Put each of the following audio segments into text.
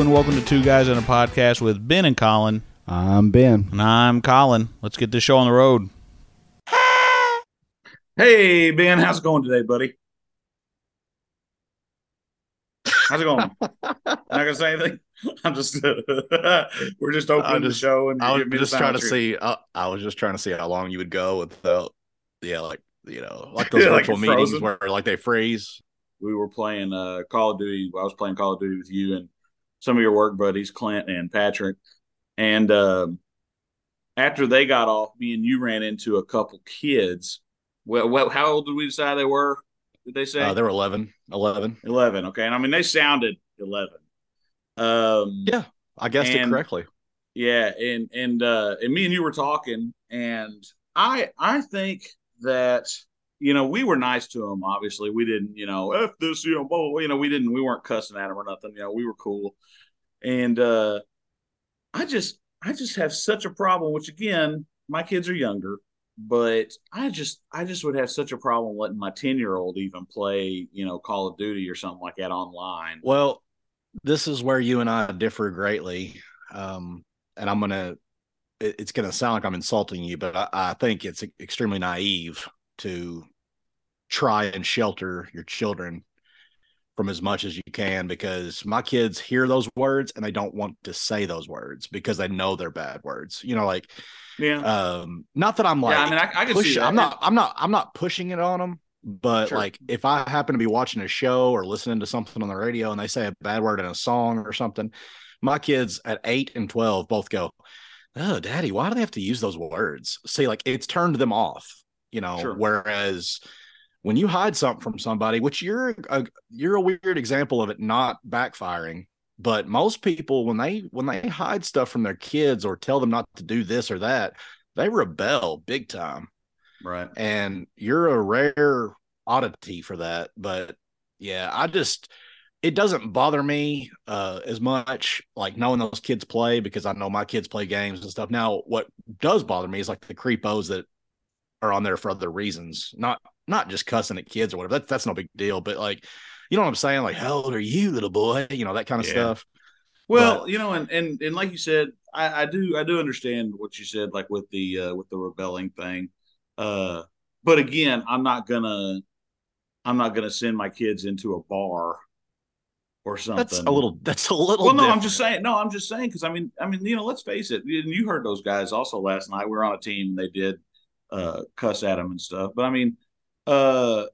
Hello and welcome to Two Guys on a Podcast with Ben and Colin. I'm Ben. And I'm Colin. Let's get this show on the road. Hey Ben, how's it going today, buddy? How's it going? I'm Not gonna say anything. I'm just we're just opening just- the show and I was you're giving me the just trying to see. Uh, I was just trying to see how long you would go without, yeah, like you know, like those Yeah, like virtual you're meetings frozen. where like they freeze. we were playing uh, Call of Duty. I was playing Call of Duty with you and some of your work buddies, Clint and Patrick. And um, after they got off, me and you ran into a couple kids. Well, well how old did we decide they were? Did they say Uh, they were 11, 11. eleven? Okay, and I mean they sounded eleven. Um, Yeah, I guessed it correctly. Yeah, and and uh and me and you were talking, and I I think that you know we were nice to him. Obviously, we didn't you know f this you know blah, you know we didn't we weren't cussing at him or nothing. You know we were cool, and uh I just I just have such a problem. Which again, my kids are younger, but I just I just would have such a problem letting my ten year old even play you know Call of Duty or something like that online. Well, this is where you and I differ greatly. Um, and I'm gonna. It, it's gonna sound like I'm insulting you, but I, I think it's extremely naive to try and shelter your children from as much as you can because my kids hear those words and they don't want to say those words because they know they're bad words. You know, like Yeah, um not that I'm like yeah. I mean, I, I can push, see that. I'm not I'm not I'm not pushing it on them, but Sure. like if I happen to be watching a show or listening to something on the radio and they say a bad word in a song or something, my kids at 8 and 12 both go, "Oh, daddy, why do they have to use those words?" See, like it's turned them off, you know, Sure. whereas when you hide something from somebody, which you're a you're a weird example of it not backfiring, but most people when they when they hide stuff from their kids or tell them not to do this or that, they rebel big time. right. And you're a rare oddity for that, but yeah, I just it doesn't bother me uh as much like knowing those kids play because I know my kids play games and stuff. Now, what does bother me is like the creepos that are on there for other reasons, not not just cussing at kids or whatever. That's that's no big deal, but like you know what I'm saying? Like, how old are you, little boy? You know, that kind of Yeah. stuff. Well, But- you know, and, and and like you said, I, I do I do understand what you said, like with the uh, with the rebelling thing. Uh, but again, I'm not gonna I'm not gonna send my kids into a bar or something. That's a little that's a little Well, no, I'm just saying. No, I'm just saying because I mean, I mean, you know, let's face it. And you heard those guys also last night. We were on a team. They did uh, cuss at him and stuff. But I mean, uh,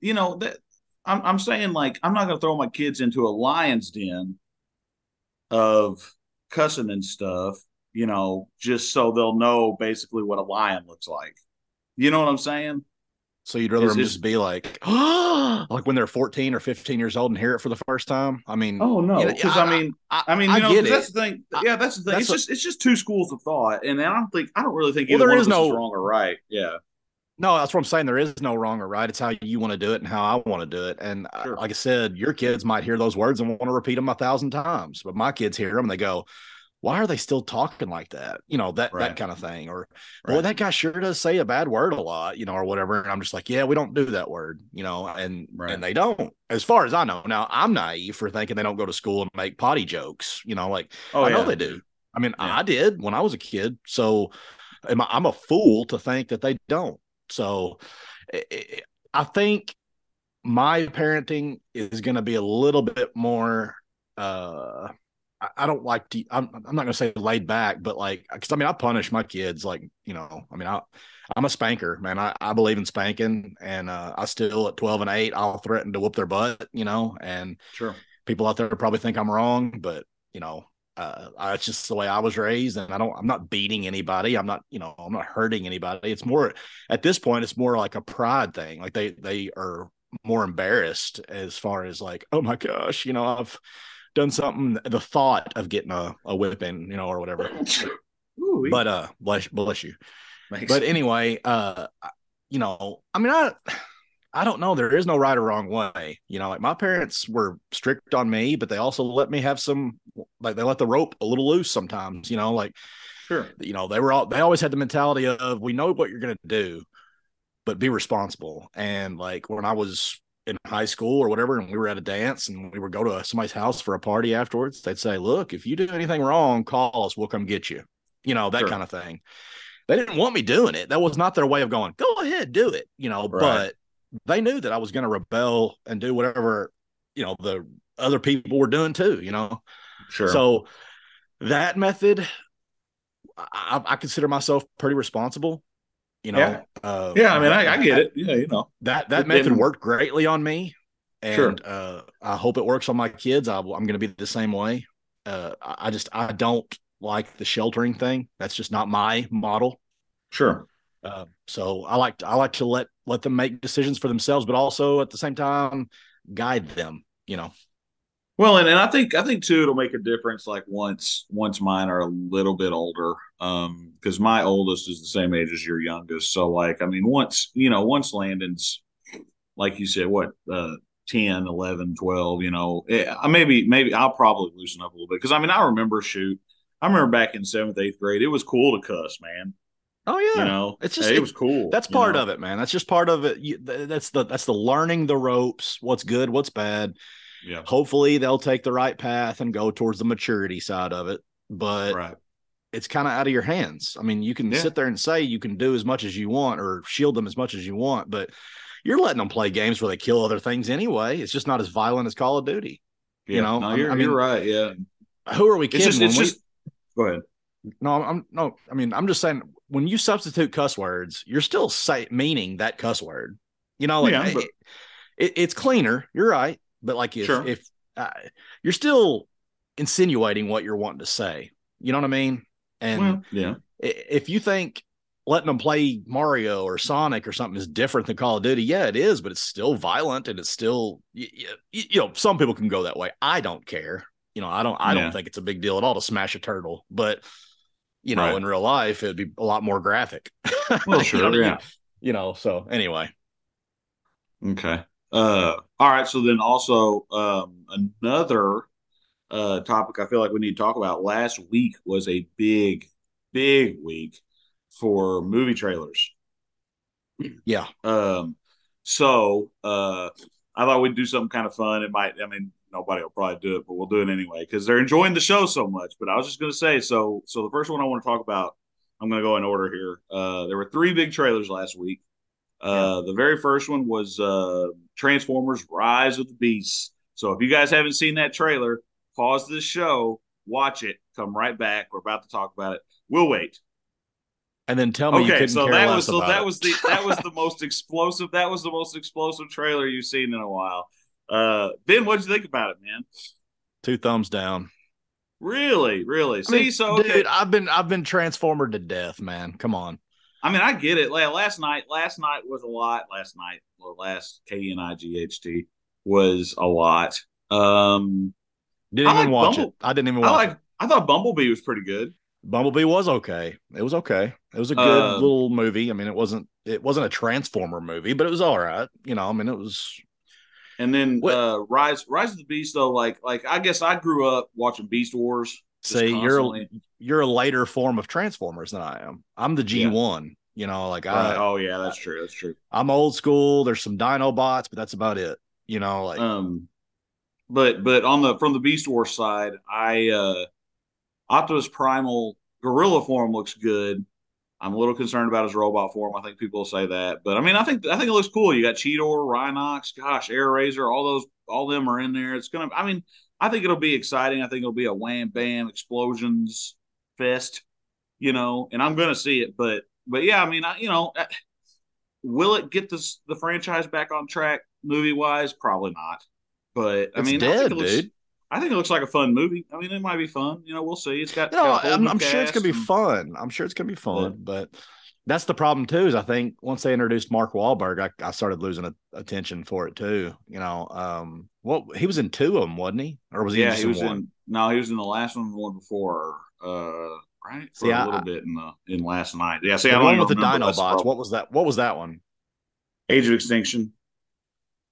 you know that I'm I'm saying like I'm not to throw my kids into a lion's den of cussing and stuff. You know, just so they'll know basically what a lion looks like. You know what I'm saying? So you'd rather Is- them is- just be like, like when they're 14 or 15 years old and hear it for the first time. I mean, Oh no, because I, mean, I mean, you I know, get 'cause it. that's the thing. Yeah, that's the thing. that's It's a- just it's just two schools of thought, and I don't think I don't really think Well, either there one is of us is no- wrong or right. Yeah, No, that's what I'm saying. There is no wrong or right. It's how you want to do it and how I want to do it. And uh, Sure. like I said, your kids might hear those words and want to repeat them a thousand times, but my kids hear them and they go, "Why are they still talking like that?" You know that Right. that kind of thing. Or, boy, Right. that guy sure does say a bad word a lot, you know, or whatever. And I'm just like, yeah, we don't do that word, you know, and Right. and they don't, as far as I know. Now I'm naive for thinking they don't go to school and make potty jokes, you know, like oh I yeah, know they do. I mean, Yeah. I did when I was a kid. So am I, I'm a fool to think that they don't. So I think my parenting is going to be a little bit more. Uh, I- don't like to. I'm, I'm not going to say laid back, but like, because I mean, I punish my kids. Like, you know, I mean, I, I'm a spanker, man. I, I believe in spanking, and uh, I still at 12 and 8, I'll threaten to whoop their butt, you know, and sure. people out there probably think I'm wrong, but you know, uh, I, it's just the way I was raised, and I don't. I'm not beating anybody. I'm not, you know, I'm not hurting anybody. It's more at this point. It's more like a pride thing. Like they they are more embarrassed as far as like, oh my gosh, you know, I've done something. The thought of getting a, a whipping, you know, or whatever. Ooh, But uh, bless bless you. makes- But anyway, uh, you know, I mean, I, I don't know. There is no right or wrong way. You know, like my parents were strict on me, but they also let me have some, like they let the rope a little loose sometimes. You know, like sure. you know they were all they always had the mentality of we know what you're going to do, but be responsible. And like when I was in high school or whatever, and we were at a dance and we would go to somebody's house for a party afterwards, they'd say, Look, if you do anything wrong, call us, we'll come get you. You know, that sure. kind of thing. They didn't want me doing it. That was not their way of going, go ahead, do it, you know, right. but they knew that I was going to rebel and do whatever, you know, the other people were doing too, you know. Sure. So that method, I, I consider myself pretty responsible. You know, yeah, uh, yeah I mean, I, I, get it. Yeah, you know that that it method worked greatly on me, and sure. uh, I hope it works on my kids. I, am going to be the same way. Uh, I just I don't like the sheltering thing. That's just not my model. Sure. Uh, so I like to, I like to let let them make decisions for themselves, but also at the same time guide them. You know. Well, and, and I think I think too it'll make a difference like once once mine are a little bit older. Um, because my oldest is the same age as your youngest. So like I mean once you know, once Landon's like you said, what uh 10, 11, 12, you know, it, eh, maybe maybe I'll probably loosen up a little bit because I mean I remember shoot, I remember back in seventh, eighth grade, it was cool to cuss, man. Oh yeah, you know, it's just it, it was cool. That's part know? of it, man. That's just part of it. You, that's the that's the learning the ropes. What's good, what's bad yeah. Hopefully they'll take the right path and go towards the maturity side of it. But right. it's kind of out of your hands. I mean, you can yeah. sit there and say you can do as much as you want or shield them as much as you want, but you're letting them play games where they kill other things anyway. It's just not as violent as Call of Duty. Yeah. You know, no, you're, I mean, you're right. Yeah. Who are we kidding? It's just, it's we, just go ahead. No, I'm no. I mean, I'm just saying when you substitute cuss words, you're still say, meaning that cuss word. You know, like yeah, but... it, it's cleaner. You're right, but like if sure. if uh, you're still insinuating what you're wanting to say. You know what I mean? And well, yeah, if you think letting them play Mario or Sonic or something is different than Call of Duty, yeah, it is, but it's still violent and it's still you, you know some people can go that way. I don't care. You know, I don't. I yeah. don't think it's a big deal at all to smash a turtle, but you know, right. in real life, it'd be a lot more graphic. Well, sure, you know yeah. You know, so anyway. Okay. Uh, all right. So then also um, another uh, topic I feel like we need to talk about. Last week was a big, big week for movie trailers. Yeah. Um. So uh, I thought we'd do something kind of fun. It might. I mean, nobody will probably do it, but we'll do it anyway because they're enjoying the show so much. But I was just going to say. So so the first one I want to talk about. I'm going to go in order here. Uh, there were three big trailers last week. Uh, the very first one was uh, Transformers: Rise of the Beasts. So if you guys haven't seen that trailer, pause this show, watch it, come right back. We're about to talk about it. We'll wait. And then tell me okay, so that was so that it. was the that was the most explosive that was the most explosive trailer you've seen in a while. Uh, ben, what'd you think about it, man? Two thumbs down. Really, really. See, I mean, so okay. dude, I've been I've been transformed to death, man. Come on. I mean, I get it. Last night, last night was a lot. Last night, or last K N I G H T was a lot. Um, didn't even like watch Bumble- it. I didn't even watch I like, it. I thought Bumblebee was pretty good. Bumblebee was okay. It was okay. It was a good uh, little movie. I mean, it wasn't it wasn't a Transformer movie, but it was all right. You know, I mean, it was. And then uh, Rise Rise of the Beast though, like like I guess I grew up watching Beast Wars. See, you're you're a later form of Transformers than I am. I'm the G1. Yeah. You know, like right. I. Oh yeah, that's true. That's true. I'm old school. There's some Dinobots, but that's about it. You know, like um, but but on the from the Beast Wars side, I uh Optimus Primal gorilla form looks good. I'm a little concerned about his robot form. I think people will say that, but I mean, I think I think it looks cool. You got Cheetor, Rhinox, gosh, Airazor, all those, all them are in there. It's gonna. I mean, I think it'll be exciting. I think it'll be a wham bam explosions fest, you know, and I'm going to see it. But but yeah, I mean, I, you know, uh, will it get this the franchise back on track movie wise? Probably not. But I it's mean, dead, I think it looks, dude. I think it looks like a fun movie. I mean, it might be fun. You know, we'll see. It's got. You know, got I'm, I'm sure it's gonna be fun. I'm sure it's gonna be fun, yeah. but that's the problem too. Is I think once they introduced Mark Wahlberg, I, I started losing a, attention for it too. You know, um, what he was in two of them, wasn't he? Or was he? Yeah, he was in one? No, he was in the last one, the one before. Uh, right? For see, a little I, bit in the in last night. Yeah, see, the I one with the Dinobots. What was that? What was that one? Age of Extinction.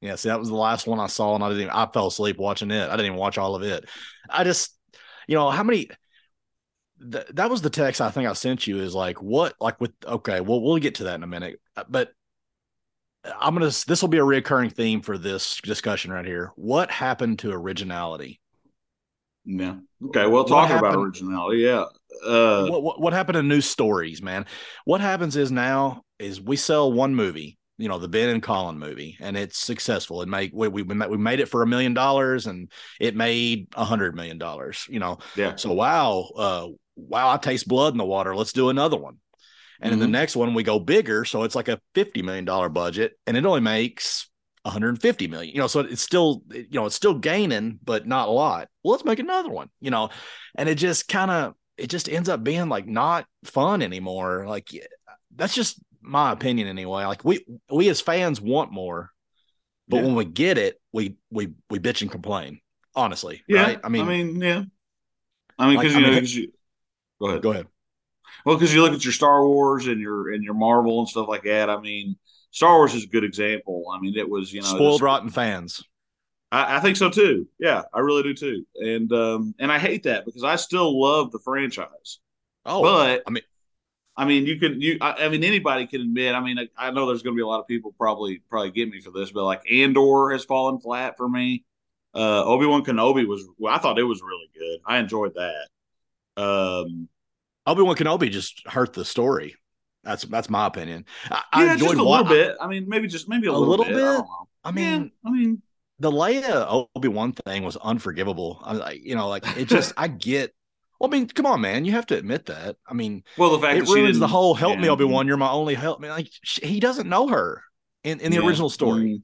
Yeah, see, that was the last one I saw, and I didn't. Even, I fell asleep watching it. I didn't even watch all of it. I just, you know, how many th- that was the text I think I sent you is like what like with okay well we'll get to that in a minute uh, but I'm gonna. This will be a recurring theme for this discussion right here. What happened to originality? Yeah. Okay. Well, talking about originality, yeah. Uh, what, what what happened to new stories, man? What happens is now is we sell one movie, you know, the Ben and Colin movie, and it's successful. It made we we we made it for a million dollars, and it made a hundred million dollars. You know. Yeah. So wow, uh, wow, I taste blood in the water. Let's do another one. And mm-hmm. in the mm-hmm. next one, we go bigger. So it's like a $50 million budget and it only makes 150 million, you know, so it's still, you know, it's still gaining, but not a lot. Well, let's make another one, you know, and it just kind of, it just ends up being like not fun anymore. Like that's just my opinion anyway. Like we, we as fans want more, but yeah. when we get it, we, we, we bitch and complain honestly. Yeah. Right? I mean, I mean, yeah. I mean, cause like, you know, mean, you, go ahead. Go ahead. Well, because you look at your Star Wars and your and your Marvel and stuff like that. I mean, Star Wars is a good example. I mean, it was you know spoiled just, rotten fans. I, I, think so too. Yeah, I really do too. And um and I hate that because I still love the franchise. Oh, but I mean, I mean, you can you. I, I mean, anybody can admit. I mean, I, I know there's going to be a lot of people probably probably get me for this, but like Andor has fallen flat for me. Uh, Obi Wan Kenobi was. Well, I thought it was really good. I enjoyed that. Um, Obi Wan Kenobi just hurt the story. That's that's my opinion. I, yeah, I enjoyed just a little bit. I mean, maybe just maybe a, a little, little, bit. bit. I, I mean, yeah, I mean, the Leia Obi Wan thing was unforgivable. I like, you know, like it just. I get. Well, I mean, come on, man. You have to admit that. I mean, well, the fact it ruins the whole "Help yeah, me, Obi Wan, you're my only help." Me, like she, he doesn't know her in in the yeah, original story. Mm.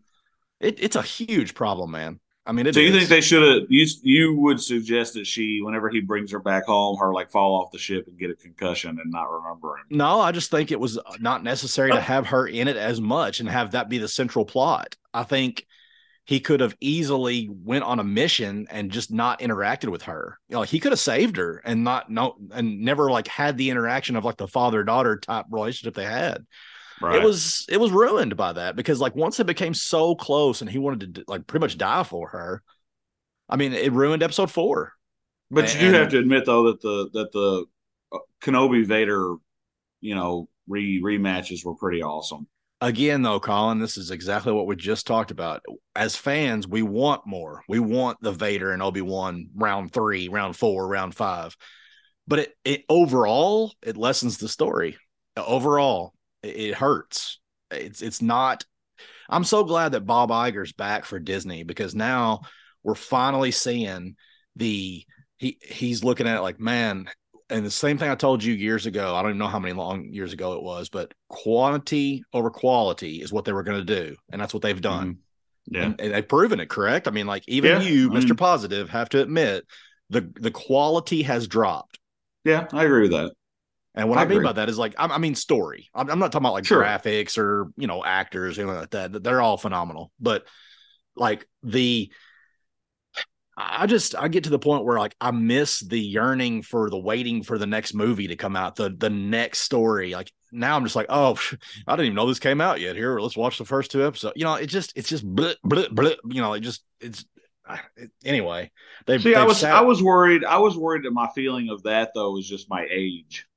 It, it's a huge problem, man. I mean, so you think they should have? You you would suggest that she, whenever he brings her back home, her like fall off the ship and get a concussion and not remember him. No, I just think it was not necessary to have her in it as much and have that be the central plot. I think he could have easily went on a mission and just not interacted with her. You know, he could have saved her and not no and never like had the interaction of like the father daughter type relationship they had. Right. It was it was ruined by that because like once it became so close and he wanted to like pretty much die for her. I mean, it ruined episode four. But and, you do have to admit though that the that the uh, Kenobi Vader, you know, re rematches were pretty awesome. Again, though, Colin, this is exactly what we just talked about. As fans, we want more. We want the Vader and Obi Wan round three, round four, round five. But it, it overall, it lessens the story. Overall, it hurts. It's it's not. I'm so glad that Bob Iger's back for Disney because now we're finally seeing the he he's looking at it like man and the same thing I told you years ago. I don't even know how many long years ago it was, but quantity over quality is what they were going to do, and that's what they've done. Mm-hmm. Yeah, and, and, they've proven it. Correct. I mean, like even yeah. you, Mister mm-hmm. Positive, have to admit the the quality has dropped. Yeah, I agree with that. And what I, I mean by that is like, I, I mean story. I'm, I'm, not talking about like sure. graphics or you know actors, anything like that. They're all phenomenal, but like the, I just I get to the point where like I miss the yearning for the waiting for the next movie to come out, the the next story. Like now I'm just like, oh, I didn't even know this came out yet. Here, let's watch the first two episodes. You know, it just it's just blip blip blip. You know, it just it's anyway. They've, See, they've I was sat- I was worried. I was worried that my feeling of that though was just my age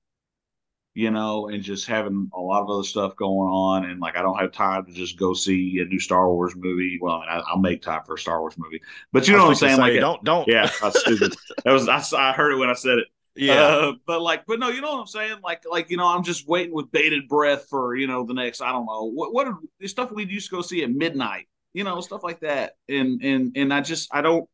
you know, and just having a lot of other stuff going on, and like I don't have time to just go see a new Star Wars movie. Well, I will make time for a Star Wars movie, but you know what I'm saying? Like, don't don't. Yeah, that's stupid. that was I, I heard it when I said it. Yeah, uh, but like, but no, you know what I'm saying? Like, like you know, I'm just waiting with bated breath for you know the next. I don't know what what are the stuff we used to go see at midnight. You know, stuff like that, and and and I just I don't.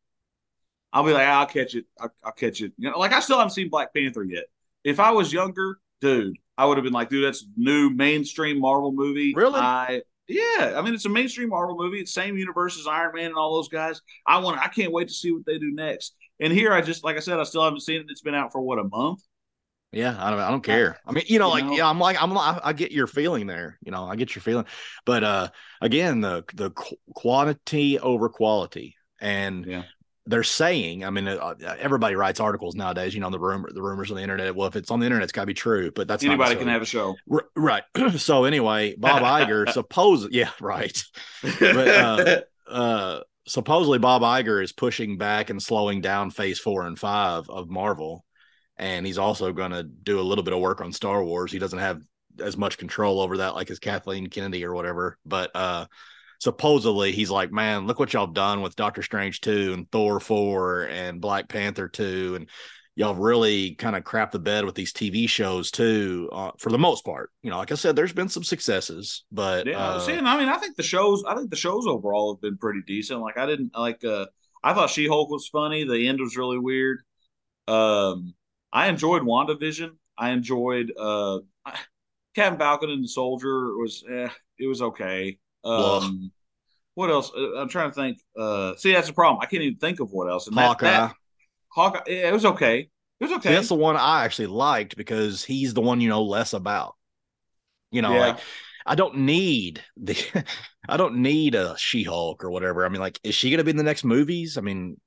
I'll be like, I'll catch it. I'll, I'll catch it. You know, like I still haven't seen Black Panther yet. If I was younger, dude, I would have been like, dude, that's new mainstream Marvel movie. Really? I yeah, I mean it's a mainstream Marvel movie. It's same universe as Iron Man and all those guys. I want I can't wait to see what they do next. And here I just like I said, I still haven't seen it. It's been out for what a month. Yeah, I don't I don't care. I mean, you know, you like know? yeah, I'm like I'm I get your feeling there. You know, I get your feeling. But uh again, the the quantity over quality. And yeah they're saying, I mean, uh, everybody writes articles nowadays. You know, the rumor, the rumors on the internet. Well, if it's on the internet, it's got to be true. But that's anybody can have a show, R- right? so anyway, Bob Iger suppose, yeah, right. But uh, uh, supposedly Bob Iger is pushing back and slowing down Phase Four and Five of Marvel, and he's also going to do a little bit of work on Star Wars. He doesn't have as much control over that like as Kathleen Kennedy or whatever. But uh supposedly he's like, man, look what y'all done with Doctor Strange 2 and Thor 4 and Black Panther 2 and y'all really kind of crap the bed with these TV shows too, uh, for the most part. You know, like I said, there's been some successes, but Yeah, uh, see, and I mean, I think the shows, I think the shows overall have been pretty decent. Like, I didn't like, uh, I thought She Hulk was funny. The end was really weird. Um, I enjoyed WandaVision. I enjoyed uh, Captain Falcon and the Soldier was, eh, it was okay. Um, what else? Uh, I'm trying to think. Uh, see, that's the problem. I can't even think of what else. And Hawkeye. that- Hawkeye, yeah, it was okay. It was See, okay. that's the one I actually liked because he's the one you know less about. You know, Yeah. like I don't need the I don't need a She-Hulk or whatever. I mean, like, is she gonna be in the next movies? I mean,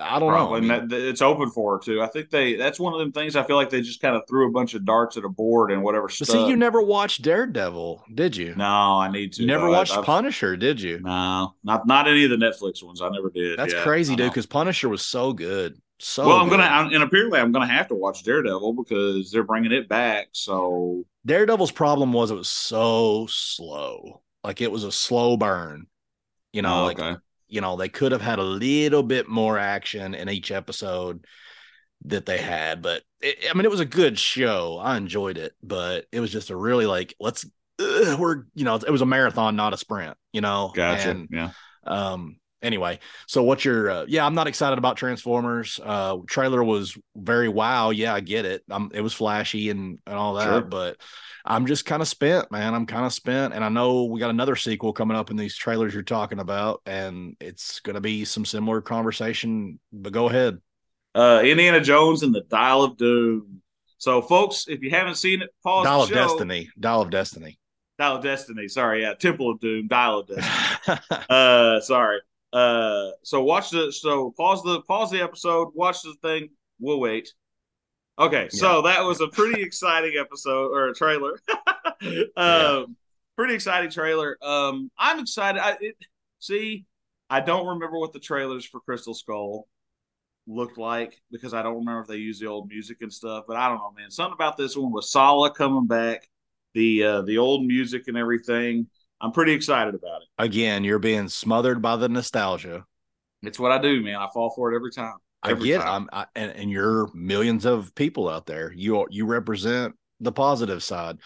I don't know. I mean, and it's open for her too. I think they that's one of them things. I feel like they just kind of threw a bunch of darts at a board and whatever but stuff. see, you never watched Daredevil, did you? no, I need to. you never though. watched I've- Punisher, did you? No, not not any of the Netflix ones. I never did. That's Yeah, crazy, dude. Because Punisher was so good, so well, I'm good. gonna I'm, and apparently I'm gonna have to watch Daredevil because they're bringing it back. So Daredevil's problem was it was so slow. Like it was a slow burn. You know, Oh, like okay. You know, they could have had a little bit more action in each episode that they had, but it, I mean, it was a good show. I enjoyed it, but it was just a really like, let's, ugh, we're, you know, it was a marathon, not a sprint, you know? Gotcha. And, yeah. um, anyway, so what's your, uh, yeah, I'm not excited about Transformers. Uh, trailer was very wow. Yeah, I get it. Um, it was flashy and, and all that, Sure. but I'm just kind of spent, man. I'm kind of spent. And I know we got another sequel coming up in these trailers you're talking about, and it's going to be some similar conversation, but go ahead. Uh, Indiana Jones and the Dial of Doom. So, folks, if you haven't seen it, pause Dial of show. Destiny. Dial of Destiny. Dial of Destiny. Sorry, yeah, Temple of Doom. Dial of Destiny. uh sorry uh so watch the so pause the pause the episode watch the thing. We'll wait. Okay so that was a pretty exciting episode or a trailer. Um pretty exciting trailer. Um i'm excited. I it, see i don't remember what the trailers for crystal skull looked like because i don't remember if they used the old music and stuff but i don't know man. Something about this one was Sallah coming back the uh the old music and everything i'm pretty excited about it Again, you're being smothered by the nostalgia. It's what I do, man. I fall for it every time. I get, time. I'm, I, and, and you're millions of people out there. You you represent the positive side.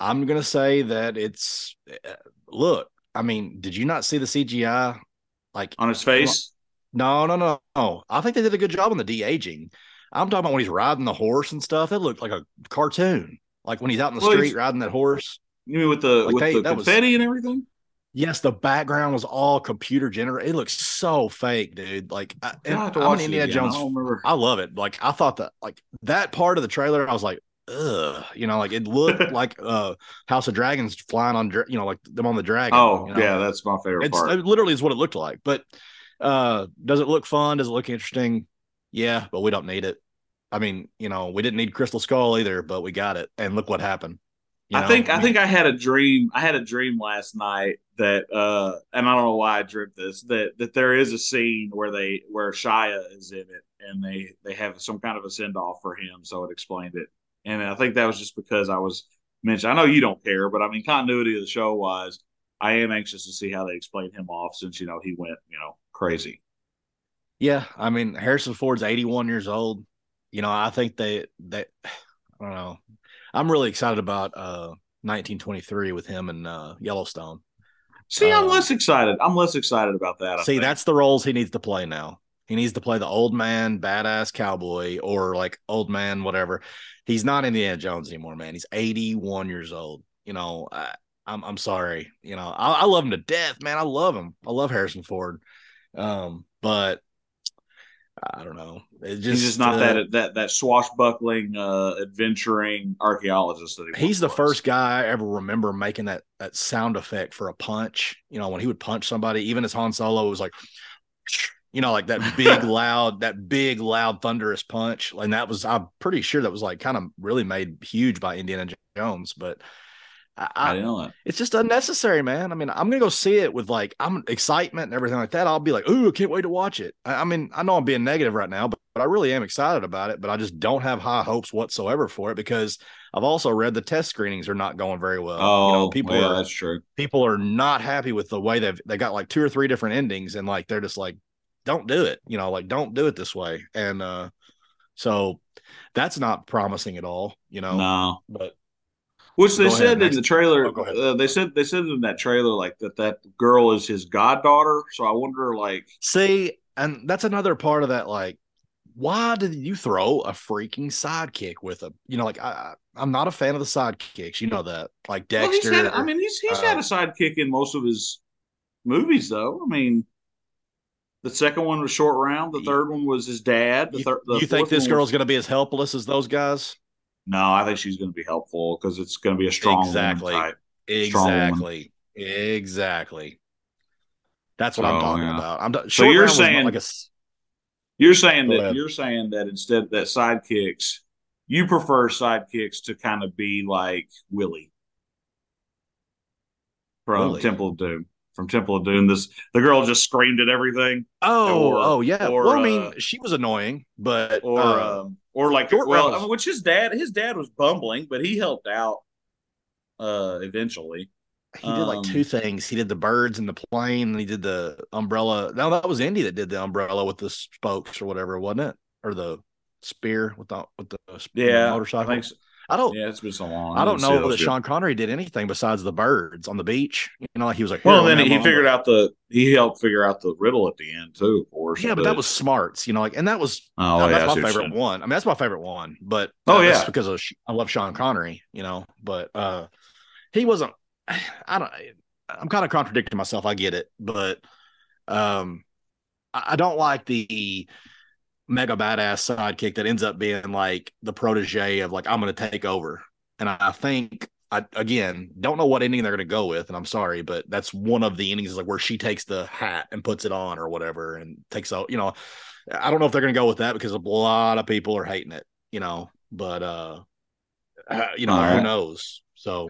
I'm gonna say that it's. uh, Look, I mean, did you not see the CGI? Like On his face. No, no, no, no. I think they did a good job on the de aging. I'm talking about when he's riding the horse and stuff. That looked like a cartoon. Like when he's out in the Well, street riding that horse. You mean with the Like with they- the that was- confetti and everything? Yes, the background was all computer generated. It looks so fake, dude. Like, I, I have to I'm watch an Indiana again. Jones. I. I love it. Like, I thought that, like, that part of the trailer, I was like, ugh, you know, like it looked like uh House of Dragons flying on, you know, like them on the dragon. Oh you know? yeah, that's my favorite it's part. it literally is what it looked like. But uh, does it look fun? Does it look interesting? Yeah, but we don't need it. I mean, you know, we didn't need Crystal Skull either, but we got it, and look what happened. You I think I think I had a dream. I had a dream last night that uh and I don't know why I dreamt this that that there is a scene where they where Shia is in it and they they have some kind of a send off for him, so it explained it. And I think that was just because I was mentioned. I know you don't care, but I mean continuity of the show wise, I am anxious to see how they explain him off since you know he went you know crazy. Yeah, I mean Harrison Ford's 81 years old. You know, I think they that I don't know. I'm really excited about uh 1923 with him and uh Yellowstone. See, I'm Uh, less excited. I'm less excited about that. I See, think. that's the roles he needs to play now. He needs to play the old man, badass cowboy, or like old man, whatever. He's not Indiana Jones anymore, man. He's 81 years old. You know, I, I'm I'm sorry. You know, I, I love him to death, man. I love him. I love Harrison Ford. Um, but I don't know. It just, he's just not uh, that that that swashbuckling, uh, adventuring archaeologist that he He's the was. first guy I ever remember making that that sound effect for a punch. You know, when he would punch somebody, even as Han Solo was like, you know, like that big loud, that big loud thunderous punch. And that was, I'm pretty sure that was like kind of really made huge by Indiana Jones. But I, I I, didn't know that. it's just unnecessary, man. I mean, I'm gonna go see it with like I'm excitement and everything like that. I'll be like, oh, I can't wait to watch it. I, I mean, I know I'm being negative right now, but I really am excited about it, but I just don't have high hopes whatsoever for it because I've also read the test screenings are not going very well. Oh, you know, people yeah, are that's true. people are not happy with the way they've they got like two or three different endings and like they're just like don't do it you know like don't do it this way and uh so that's not promising at all you know No, but which they Go ahead, said in the trailer. Oh, uh, they said they said in that trailer like that that girl is his goddaughter. So I wonder, like, see and that's another part of that like why did you throw a freaking sidekick with him you know like i i'm not a fan of the sidekicks you know that like well, dexter had, I mean, he's he's uh, had a sidekick in most of his movies, though. I mean, the second one was Short Round. The third one was his dad. The you, the you think this girl's was- going to be as helpless as those guys No, I think she's going to be helpful because it's going to be a strong Exactly. type. Strong woman. Exactly. Exactly. That's what I'm talking yeah. about. I'm So you're Round was not saying- like a You're saying that you're saying that instead that sidekicks, you prefer sidekicks to kind of be like Willie from Willie? Temple of Doom. From Temple of Doom, this the girl just screamed at everything, oh or- oh yeah. or, well, I mean, uh, she was annoying, but or uh, um, or like Short well, Round I mean, which his dad his dad was bumbling, but he helped out uh eventually. he did like um, two things. He did the birds and the plane, and he did the umbrella. No, that was Indy that did the umbrella with the spokes or whatever, wasn't it? Or the spear with the with the Yeah, motorcycle. So. I don't. Yeah, it's been so long. I don't know that yet. Sean Connery did anything besides the birds on the beach. You know, like he was like, Well, then he figured out the he helped figure out the riddle at the end too, of course. Yeah, but that was smarts, you know, like, and that was oh, yeah, that's my favorite one. I mean, that's my favorite one. But Oh, uh, yeah. because of I love Sean Connery, you know. But uh he wasn't. I don't. I'm kind of contradicting myself. I get it, but um, I, I don't like the mega badass sidekick that ends up being like the protege of like I'm going to take over. And I, think I again don't know what ending they're going to go with, and I'm sorry, but that's one of the endings is like where she takes the hat and puts it on or whatever, and takes out. You know, I don't know if they're going to go with that because a lot of people are hating it. You know, but uh, uh you know, All who knows? So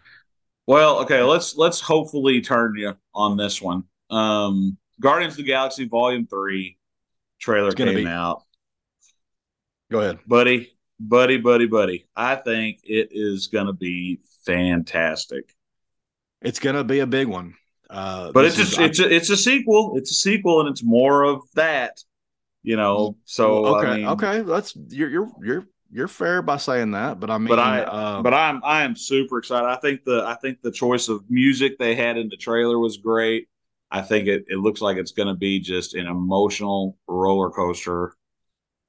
Well, okay, let's let's hopefully turn you on this one. Um Guardians of the Galaxy Volume Three trailer came be- out. Go ahead. Buddy, buddy, buddy, buddy. I think it is gonna be fantastic. It's going to be a big one. Uh, But it's it's a, it's a sequel. It's a sequel, and it's more of that. You know, so okay, I mean, okay. That's you're you're you're you're fair by saying that, but I mean, But I- um, but I'm I am super excited. I think the I think the choice of music they had in the trailer was great. I think it, it looks like it's going to be just an emotional roller coaster.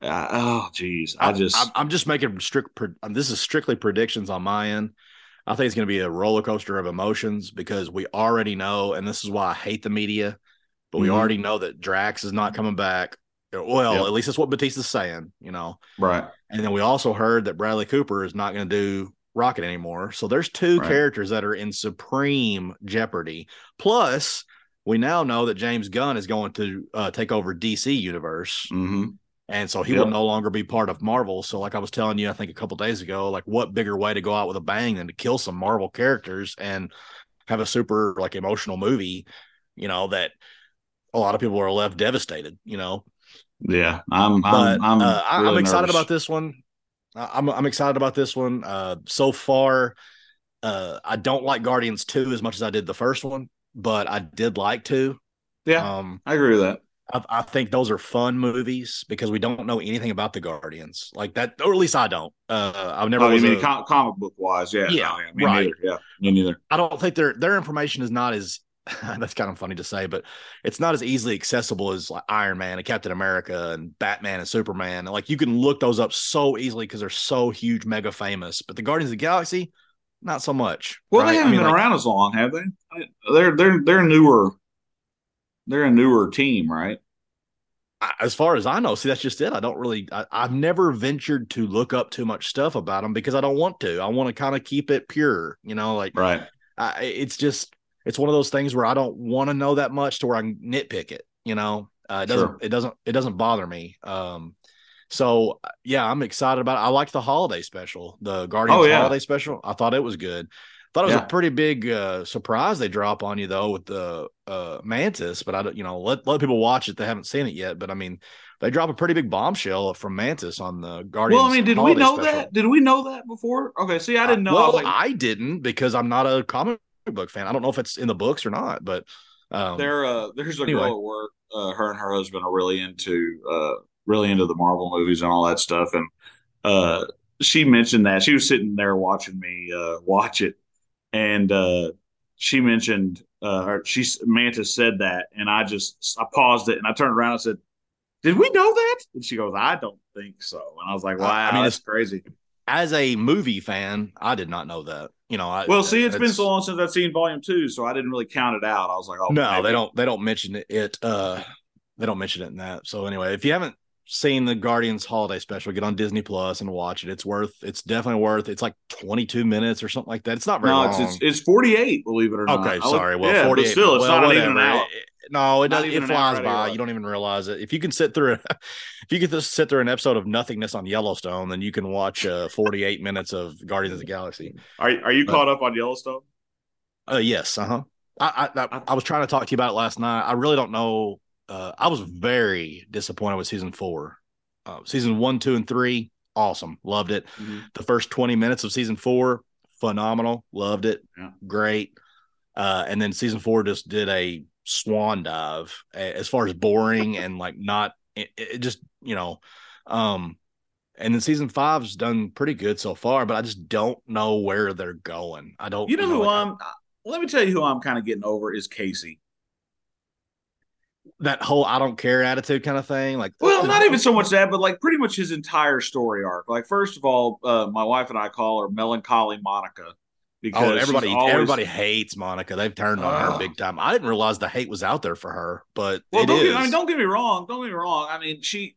Uh, oh, geez, I just I'm, I'm just making strict. um, This is strictly predictions on my end. I think it's going to be a roller coaster of emotions because we already know, and this is why I hate the media. But we Mhm. already know that Drax is not coming back. Well, Yep. at least that's what Bautista's saying, you know. right. And then we also heard that Bradley Cooper is not going to do Rocket anymore. So there's two Right. characters that are in supreme jeopardy. Plus, we now know that James Gunn is going to uh, take over DC Universe. hmm And so he Yep. will no longer be part of Marvel. So, like I was telling you, I think a couple days ago, like what bigger way to go out with a bang than to kill some Marvel characters and have a super like emotional movie, you know, that a lot of people are left devastated, you know. Yeah, I'm But I'm I'm, uh, really I'm excited nervous. about this one. I'm I'm excited about this one. Uh, so far, uh, I don't like Guardians two as much as I did the first one, but I did like two. Yeah, Um, I agree with that. I, I think those are fun movies because we don't know anything about the Guardians, like that, or at least I don't. Uh, I've never. Oh, you mean a- com- comic book wise? Yeah, Yeah, no, me right. neither. Yeah, me neither. I don't think their their information is not as. that's kind of funny to say, but it's not as easily accessible as like Iron Man and Captain America and Batman and Superman. Like you can look those up so easily because they're so huge, mega famous. But the Guardians of the Galaxy, not so much. Well, right? they haven't mean, been like, around as long, have they? They're they're they're newer. They're a newer team, right? As far as I know, see, that's just it. I don't really, I, I've never ventured to look up too much stuff about them because I don't want to. I want to kind of keep it pure, you know, like Right. I, it's just, it's one of those things where I don't want to know that much to where I can nitpick it, you know, uh, it doesn't, Sure. it doesn't, it doesn't bother me. Um, so yeah, I'm excited about it. I liked the holiday special, the Guardians Oh, yeah. holiday special. I thought it was good. Thought it was Yeah. a pretty big uh, surprise they drop on you though with the uh, Mantis, but I don't, you know, let let people watch it. They haven't seen it yet, but I mean, they drop a pretty big bombshell from Mantis on the Guardians. Well, I mean, did we know special. that? Did we know that before? Okay, see, I didn't know. I Well, was like, I didn't because I'm not a comic book fan. I don't know if it's in the books or not, but um, there, uh, there's a anyway. girl at work. Uh, her and her husband are really into, uh, really into the Marvel movies and all that stuff. And uh, she mentioned that she was sitting there watching me uh, watch it, and uh, she mentioned, uh, or she Mantis said that, and I just I paused it and I turned around and said, "Did we know that?" And she goes, "I don't think so." And I was like, "Wow, I mean, that's it's- crazy." as a movie fan, I did not know that. You know, I, Well, see, it's been so long since I've seen Volume Two, so I didn't really count it out. I was like, "Oh, no, maybe. they don't. They don't mention it. it uh, they don't mention it in that. So anyway, if you haven't seen the Guardians Holiday Special, get on Disney Plus and watch it. It's worth. It's definitely worth. It's like 22 minutes or something like that. It's not very No, long. it's, it's it's 48, believe it or not. okay, sorry. Well, yeah, 48. but still, it's well, not even an hour. No, it Not does. even It flies by. You don't even realize it. If you can sit through, a, if you can sit through an episode of nothingness on Yellowstone, then you can watch uh, 48 minutes of Guardians of the Galaxy. Are are you But- caught up on Yellowstone? Uh, yes, uh huh. I, I I I was trying to talk to you about it last night. I really don't know. Uh, I was very disappointed with season four. Uh, season one, two, and three, awesome, loved it. The first twenty minutes of season four, phenomenal, loved it, Yeah. great. Uh, and then season four just did a swan dive as far as boring and like not it, it just you know um and then season five's done pretty good so far but i just don't know where they're going i don't You know who like, I'm? Let me tell you who I'm kind of getting over is Kayce. That whole I don't care attitude kind of thing. Like, Well, not even so much that, but like pretty much his entire story arc. Like first of all, uh, my wife and I call her Melancholy Monica because Oh, everybody, always- everybody hates Monica. They've turned on her big time. I didn't realize the hate was out there for her, but Well, it don't get, I mean, don't get me wrong. Don't get me wrong. I mean, she.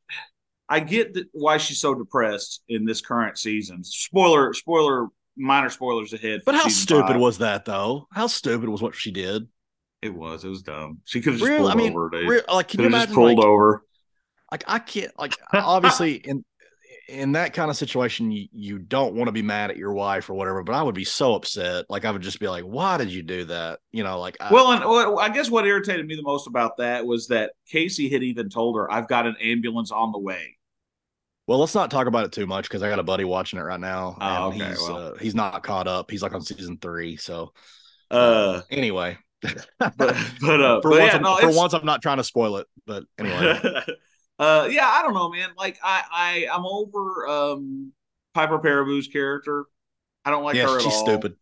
I get that why she's so depressed in this current season. Spoiler, spoiler, minor spoilers ahead. but how stupid five. was that, though? How stupid was what she did? It? Was it was dumb. She could have just Real, pulled I mean, over. Dude. real, like, can Could you have just imagine? pulled Like, over. like, I can't. Like, obviously, in in that kind of situation, you, you don't want to be mad at your wife or whatever. But I would be so upset. Like, I would just be like, "Why did you do that?" You know, like, I- Well, and well, I guess what irritated me the most about that was that Kayce had even told her, "I've got an ambulance on the way." Well, let's not talk about it too much because I got a buddy watching it right now, Oh, okay, he's well. uh, he's not caught up. He's like on season three. So Uh, anyway, but but uh, for but once, yeah, I'm, no, for once, I'm not trying to spoil it. But anyway, uh, yeah, I don't know, man. Like I, I, I'm over um Piper Perabo's character. I don't like yeah, her at she's all. stupid.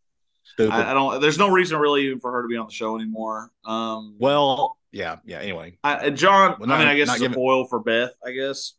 Stupid. I, I don't. There's no reason really even for her to be on the show anymore. Um, well, yeah, yeah. Anyway, I, uh, John. Well, I mean, I guess not it's a foil for Beth. I guess.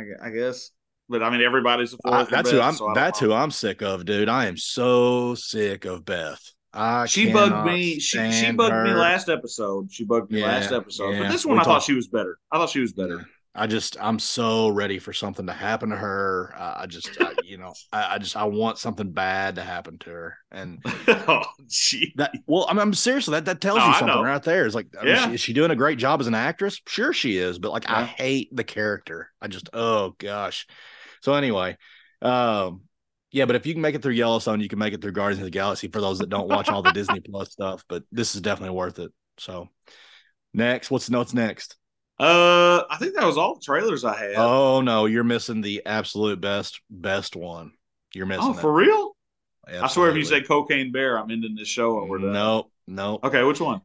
I I guess. But I mean, everybody's a foil that's Beth. who I'm. so that's know. who I'm sick of, dude. I am so sick of Beth. I she bugged me. She she bugged me last episode. She bugged me Yeah, last episode. yeah. But this one, We I thought she was better. I thought she was better. I just I'm so ready for something to happen to her. I I just I, you know I, I just I want something bad to happen to her. And oh, gee. that well I'm, I'm seriously that that tells No, you something right there. It's like I mean, Yeah. she- is she doing a great job as an actress? Sure she is, but like I hate the character. I just oh gosh. So anyway, um yeah, but if you can make it through Yellowstone, you can make it through Guardians of the Galaxy for those that don't watch all the Disney Plus stuff. But this is definitely worth it. So next, what's what's next? Uh, I think that was all the trailers I had. Oh no, you're missing the absolute best best one. You're missing. oh, it. for real? I swear, if you Absolutely. say Cocaine Bear, I'm ending this show and we're done. no, no, Okay, which one?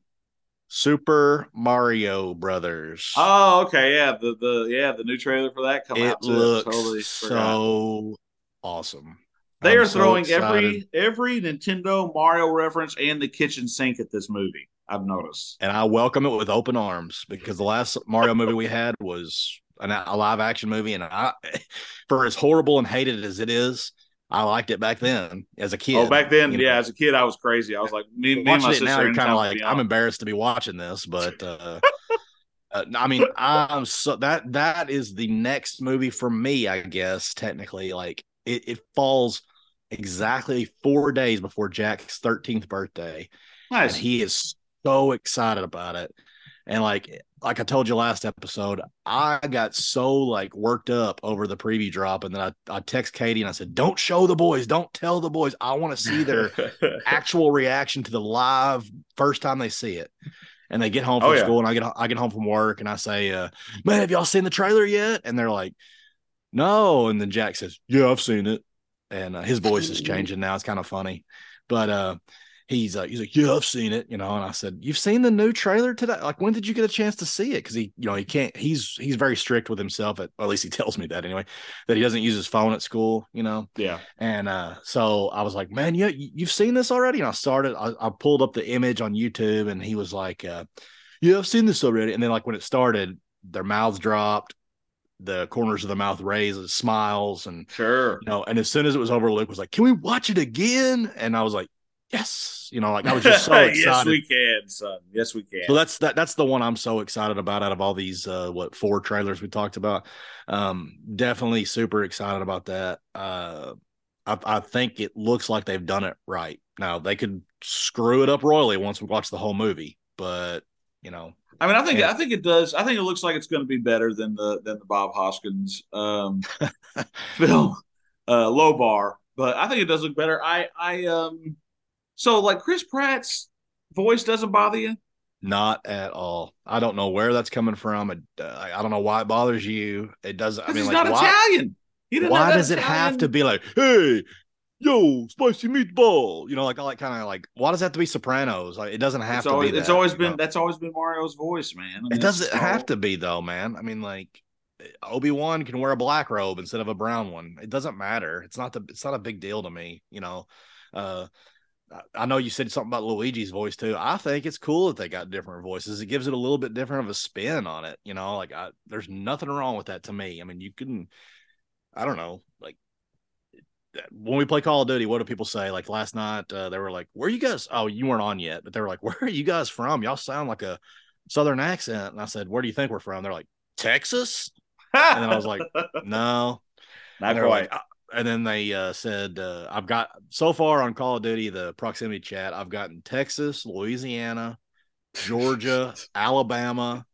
Super Mario Brothers. Oh, okay, yeah, the the yeah the new trailer for that come it out. too. looks Totally forgot. so awesome. They I'm are so throwing excited. every every Nintendo Mario reference and the kitchen sink at this movie. I've noticed. and I welcome it with open arms because the last Mario movie we had was an, a live action movie, and I, for as horrible and hated as it is, I liked it back then as a kid. oh, back then, you know. yeah, as a kid, I was crazy. I was like, me, me and my sister. now, you're kind of like, I'm embarrassed to be watching this, but uh, uh, I mean, I'm so that that is the next movie for me, I guess. Technically, like it, it falls exactly four days before Jack's 13th birthday, nice. and he is so excited about it. And like like I told you last episode, I got so like worked up over the preview drop, and then I, I text Katie and I said, "Don't show the boys, don't tell the boys. I want to see their actual reaction to the live first time they see it." And they get home from Oh, yeah. school, and I get I get home from work, and I say, uh, "Man, have y'all seen the trailer yet?" And they're like, "No." And then Jack says, "Yeah, I've seen it," and uh, his voice is changing now. It's kind of funny, but uh, he's uh, he's like, yeah, I've seen it, you know. And I said, you've seen the new trailer today? Like, when did you get a chance to see it? Because he, you know, he can't. He's he's very strict with himself. At, at least he tells me that anyway. That he doesn't use his phone at school, you know. yeah. And uh, so I was like, man, yeah, you, you've seen this already. And I started. I, I pulled up the image on YouTube, and he was like, uh, yeah, I've seen this already. And then like when it started, their mouths dropped. The corners of the mouth raised, smiles, and Sure. you know, and as soon as it was over, Luke was like, "Can we watch it again?" And I was like, "Yes," you know, like I was just so excited. yes, we can, son. Yes, we can. So that's that. That's the one I'm so excited about out of all these uh, what four trailers we talked about. Um, definitely super excited about that. Uh, I, I think it looks like they've done it right. Now they could screw it up royally once we watch the whole movie, but you know, I mean, I think Yeah. I think it does. I think it looks like it's going to be better than the than the Bob Hoskins um, film, uh, low bar. But I think it does look better. I I um, so like Chris Pratt's voice doesn't bother you. not at all. I don't know where that's coming from. It, uh, I don't know why it bothers you. It doesn't. I mean, he's like not why? Italian. He didn't why does it have to be like, hey, yo, spicy meatball? You know, like I like kind of like, why does that have to be Sopranos? Like, it doesn't have It's to always, be. it's always been know? that's always been Mario's voice, man. I mean, It doesn't it's have to be though, man. I mean, like Obi Wan can wear a black robe instead of a brown one. It doesn't matter. It's not the. It's not a big deal to me. You know. Uh, I- I know you said something about Luigi's voice too. I think it's cool that they got different voices. It gives it a little bit different of a spin on it. You know, like I, there's nothing wrong with that to me. I mean, you can, I don't know, like when we play Call of Duty, what do people say? Like last night, uh, they were like, "Where you guys?" Oh, you weren't on yet, but they were like, "Where are you guys from? Y'all sound like a southern accent." And I said, "Where do you think we're from?" They're like, "Texas." And then I was like, "No." not quite. like, uh, and then they uh, said, uh, "I've got so far on Call of Duty the proximity chat. I've gotten Texas, Louisiana, Georgia, Alabama.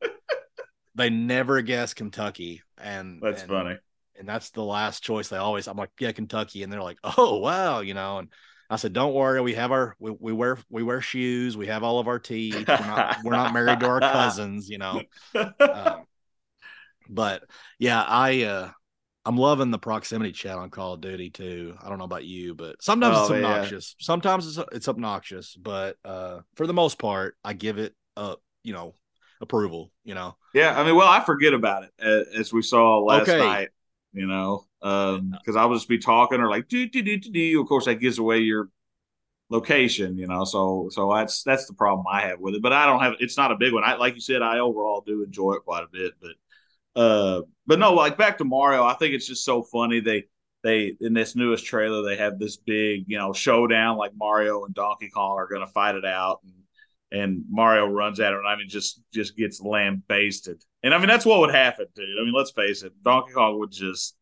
They never guess Kentucky, and That's and, funny. And that's the last choice they always i'm like yeah kentucky and they're like oh wow you know and i said don't worry we have our we, we wear we wear shoes we have all of our teeth we're not we're not married to our cousins you know um, but yeah i uh i'm loving the proximity chat on call of duty too i don't know about you but sometimes Oh, it's yeah. obnoxious sometimes it's it's obnoxious but uh for the most part i give it up you know approval you know Yeah, I mean, well, I forget about it as, as we saw last Okay. night. You know, because I would just be talking or like do do do do do. Of course, that gives away your location. You know, so so that's that's the problem I have with it. But I don't have. It's not a big one. I like you said. I overall do enjoy it quite a bit. But uh, but no, like back to Mario. I think it's just so funny. They they in this newest trailer they have this big you know showdown like Mario and Donkey Kong are going to fight it out and and Mario runs at him and I mean just just gets lambasted and I mean that's what would happen dude I mean let's face it Donkey Kong would just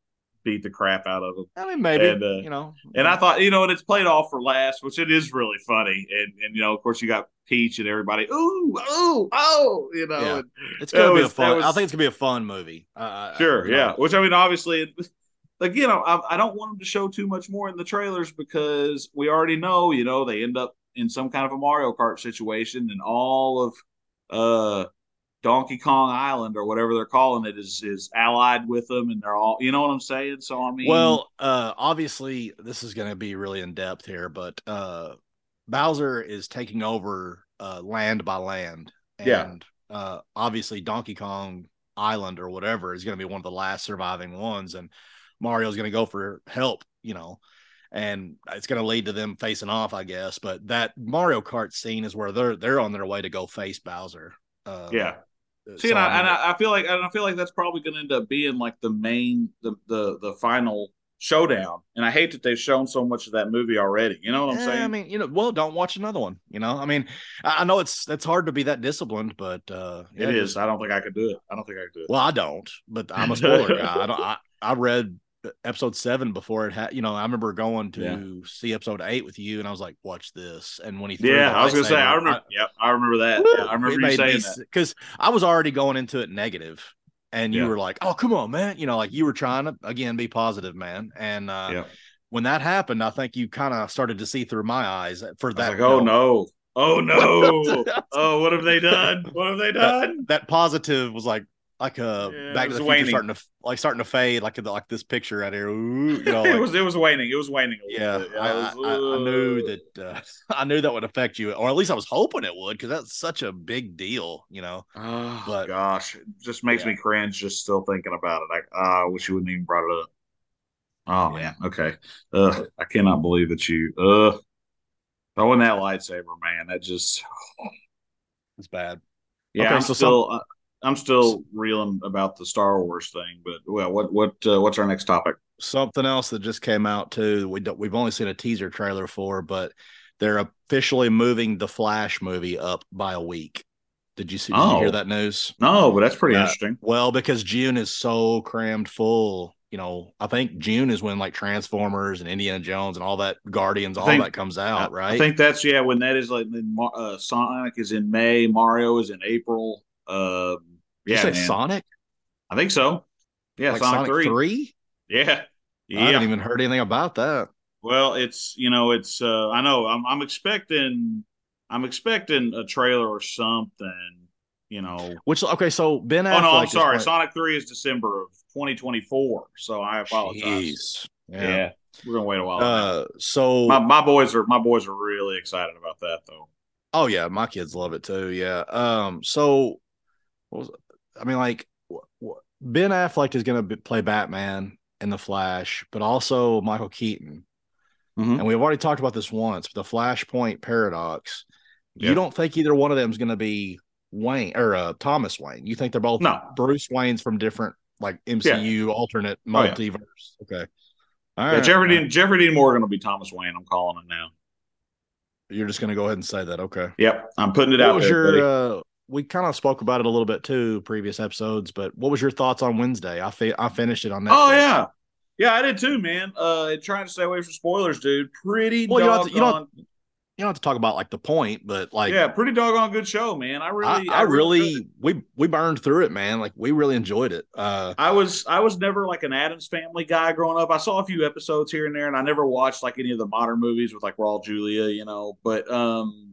beat the crap out of him i mean maybe And, uh, you know and I thought you know and it's played off for last which it is really funny and and you know of course you got Peach and everybody ooh ooh oh you know Yeah. It's gonna That be was- a fun. was- I think it's gonna be a fun movie. Uh, Sure, you know. yeah. Which I mean, obviously, like you know, I, I don't want them to show too much more in the trailers because we already know, you know, they end up in some kind of a Mario Kart situation, and all of uh Donkey Kong Island or whatever they're calling it is is allied with them, and they're all, you know what I'm saying? So I mean, Well, uh, obviously, this is going to be really in depth here, but uh, Bowser is taking over uh, land by land, and Yeah. uh, obviously, Donkey Kong Island or whatever is going to be one of the last surviving ones, and Mario's going to go for help, you know, and it's going to lead to them facing off, I guess. But that Mario Kart scene is where they're they're on their way to go face Bowser. Uh, yeah. See, so, and, I, and I, feel like and I feel like that's probably going to end up being like the main the the the final showdown. And I hate that they've shown so much of that movie already. You know what I'm Eh, saying? I mean, you know, well, don't watch another one. You know, I mean, I I know it's it's hard to be that disciplined, but uh, yeah, it is. I don't think I could do it. I don't think I could do it. Well, I don't, but I'm a spoiler guy. I don't. I, I read episode seven before it had. You know, I remember going to Yeah. see episode eight with you, and I was like, "Watch this!" And when he Yeah, I was gonna say. I remember. yep, I remember that. Yeah, I remember you saying that. because I was already going into it negative, and you Yeah. were like, "Oh, come on, man!" You know, like you were trying to again be positive, man. And uh, Yeah. when that happened, I think you kind of started to see through my eyes for that. like, oh no, oh no, oh what have they done? What have they done? that positive was like like a Yeah, back to the future waning. starting to like starting to fade like like this picture right here. Ooh, you know, it was it was waning. It was waning. A yeah, bit. I, was, I, I knew uh, that uh, I knew that would affect you, or at least I was hoping it would, because that's such a big deal, you know. Oh but- gosh, it just makes Yeah. me cringe just still thinking about it. I, I wish you wouldn't even brought it up. Oh Yeah. man, okay. Ugh, I cannot believe that you. Ugh, throwing that lightsaber, man. That just. It's bad. Yeah, Okay, I'm so still. uh, I'm still reeling about the Star Wars thing, but well, what what uh, what's our next topic? Something else that just came out too. We don't, we've only seen a teaser trailer for, but they're officially moving the Flash movie up by a week. Did you see? Did you Oh. hear that news? No, but that's pretty Uh, interesting. Well, because June is so crammed full. You know, I think June is when like Transformers and Indiana Jones and all that Guardians, I all think- that comes out, right? I think that's yeah. When that is like, uh, Sonic is in May, Mario is in April. Uh, yeah, you say man. Sonic? I think so. Yeah, like Sonic, three. Yeah, I haven't even heard anything about that. Well, it's you know, it's uh, I know I'm I'm expecting I'm expecting a trailer or something. You know. Which okay, so Ben Affleck. Oh no, I'm sorry. Sonic three is December of 2024. So I apologize. Yeah. Yeah. we're gonna wait a while. Uh, so my my boys are my boys are really excited about that though. oh yeah, my kids love it too. Yeah. Um. So, was I mean, like Ben Affleck is going to play Batman in the Flash, but also Michael Keaton. Mhm. And we've already talked about this once, but the Flashpoint paradox. Yeah. You don't think either one of them is going to be Wayne or uh, Thomas Wayne? You think they're both No. Bruce Wayne's from different like MCU alternate Oh, yeah. multiverse? Okay. All Yeah, right. Jeffrey Dean Jeffrey Dean Morgan will be Thomas Wayne. I'm calling it now. You're just going to go ahead and say that. Okay. Yep, I'm putting it What out was there. your? Uh, we kind of spoke about it a little bit too previous episodes, but what was your thoughts on Wednesday? I fi- I finished it on that. oh yeah, yeah, I did too, man. Uh, trying to stay away from spoilers, dude. Pretty Well, you don't have to- you don't- You don't have to talk about like the point, but like yeah, pretty doggone good show, man. I I, really, I, really enjoyed we we burned through it, man. Like we really enjoyed it. Uh, I was I was never like an Addams Family guy growing up. I saw a few episodes here and there, and I never watched like any of the modern movies with like Raul Julia, you know. But um,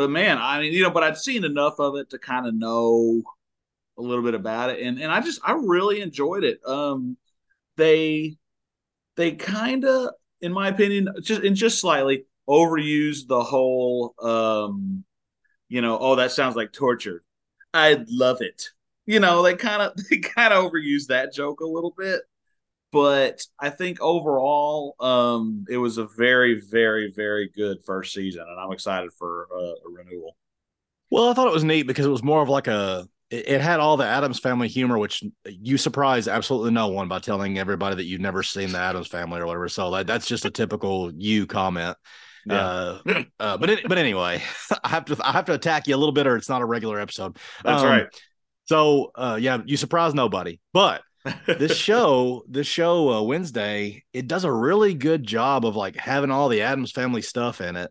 but man, I mean, you know, but I'd seen enough of it to kind of know a little bit about it, and and I just I really enjoyed it. Um, they they kind of, in my opinion, just and just slightly overused the whole um, you know, oh that sounds like torture. I love it you know they kind of they kind of overused that joke a little bit but i think overall um it was a very very very good first season and i'm excited for uh, a renewal well, I thought it was neat because it was more of like a. It, had all the Addams Family humor, which you surprise absolutely no one by telling everybody that you've never seen the Addams Family or whatever. So that, that's just a typical you comment. Uh, uh, but it, but anyway, I have to I have to attack you a little bit, or it's not a regular episode. that's Um, right So uh, yeah, you surprise nobody. But this show, this show uh, Wednesday, it does a really good job of like having all the Addams Family stuff in it.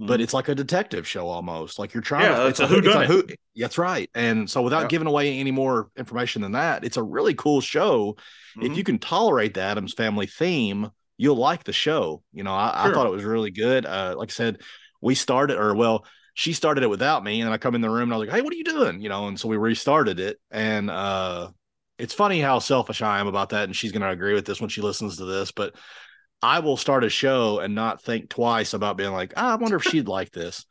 But it's like a detective show almost. Like you're trying Mm-hmm. Yeah, to. it's a whodunit. who. That's right. And so without Yeah. giving away any more information than that, it's a really cool show. If Mhm. you can tolerate the Addams Family theme, you'll like the show. You know, I, I thought it was really good. Uh, like I said, we started, or well, she started it without me, and I come in the room and I was like, "Hey, what are you doing?" You know, and so we restarted it, and uh, it's funny how selfish I am about that, and she's going to agree with this when she listens to this, but I will start a show and not think twice about being like, ah, I wonder if she'd like this.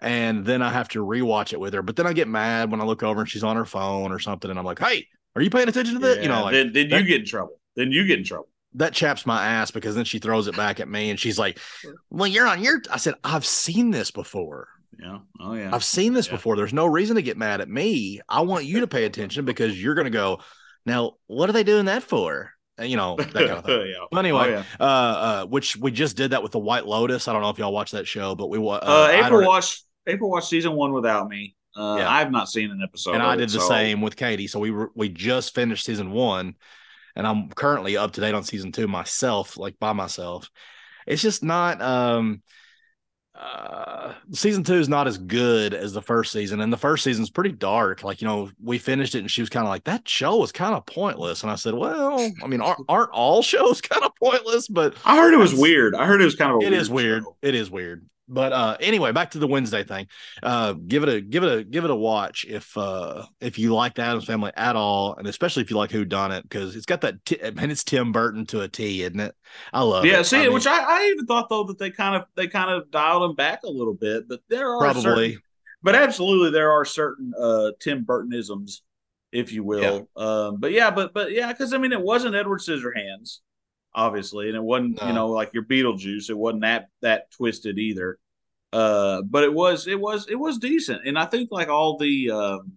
And then I have to rewatch it with her. But then I get mad when I look over and she's on her phone or something. And I'm like, hey, are you paying attention to this? you know, like then, then that- you get in trouble then you get in trouble that chaps my ass because then she throws it back at me and she's like, Well, you're on your I said, I've seen this before. Yeah oh yeah I've seen this Yeah. before. There's no reason to get mad at me. I want you to pay attention because you're gonna go, now what are they doing that for? And, you know, that kind of thing. yeah But anyway, oh, yeah. uh, uh, which we just did that with the White Lotus. I don't know if y'all watched that show, but we uh, I april watched april watched season one without me uh, Yeah. i've not seen an episode and I it, did the so- same with Katie. So we were we just finished season one, and I'm currently up to date on season two myself, like by myself. It's just not. um uh season two is not as good as the first season and the first season's pretty dark. Like you know we finished it and she was kind of like that show was kind of pointless. And i said well i mean aren't, aren't all shows kind of pointless? But I heard it was weird. I heard it was kind of it weird is weird. show. it is weird but uh anyway back to the wednesday thing. Uh give it a give it a give it a watch if uh if you like the addams family at all and especially if you like who done it because it's got that t- and it's tim burton to a t isn't it? I love it. Yeah, it. see, I mean, which I, I even thought though that they kind of they kind of dialed him back a little bit, but there are probably. certain, but absolutely there are certain uh Tim Burtonisms, if you will. Um, but yeah, but but yeah, because I mean it wasn't Edward Scissorhands, obviously, and it wasn't you know like your Beetlejuice. It wasn't that that twisted either. Uh, but it was it was it was decent, and I think like all the um,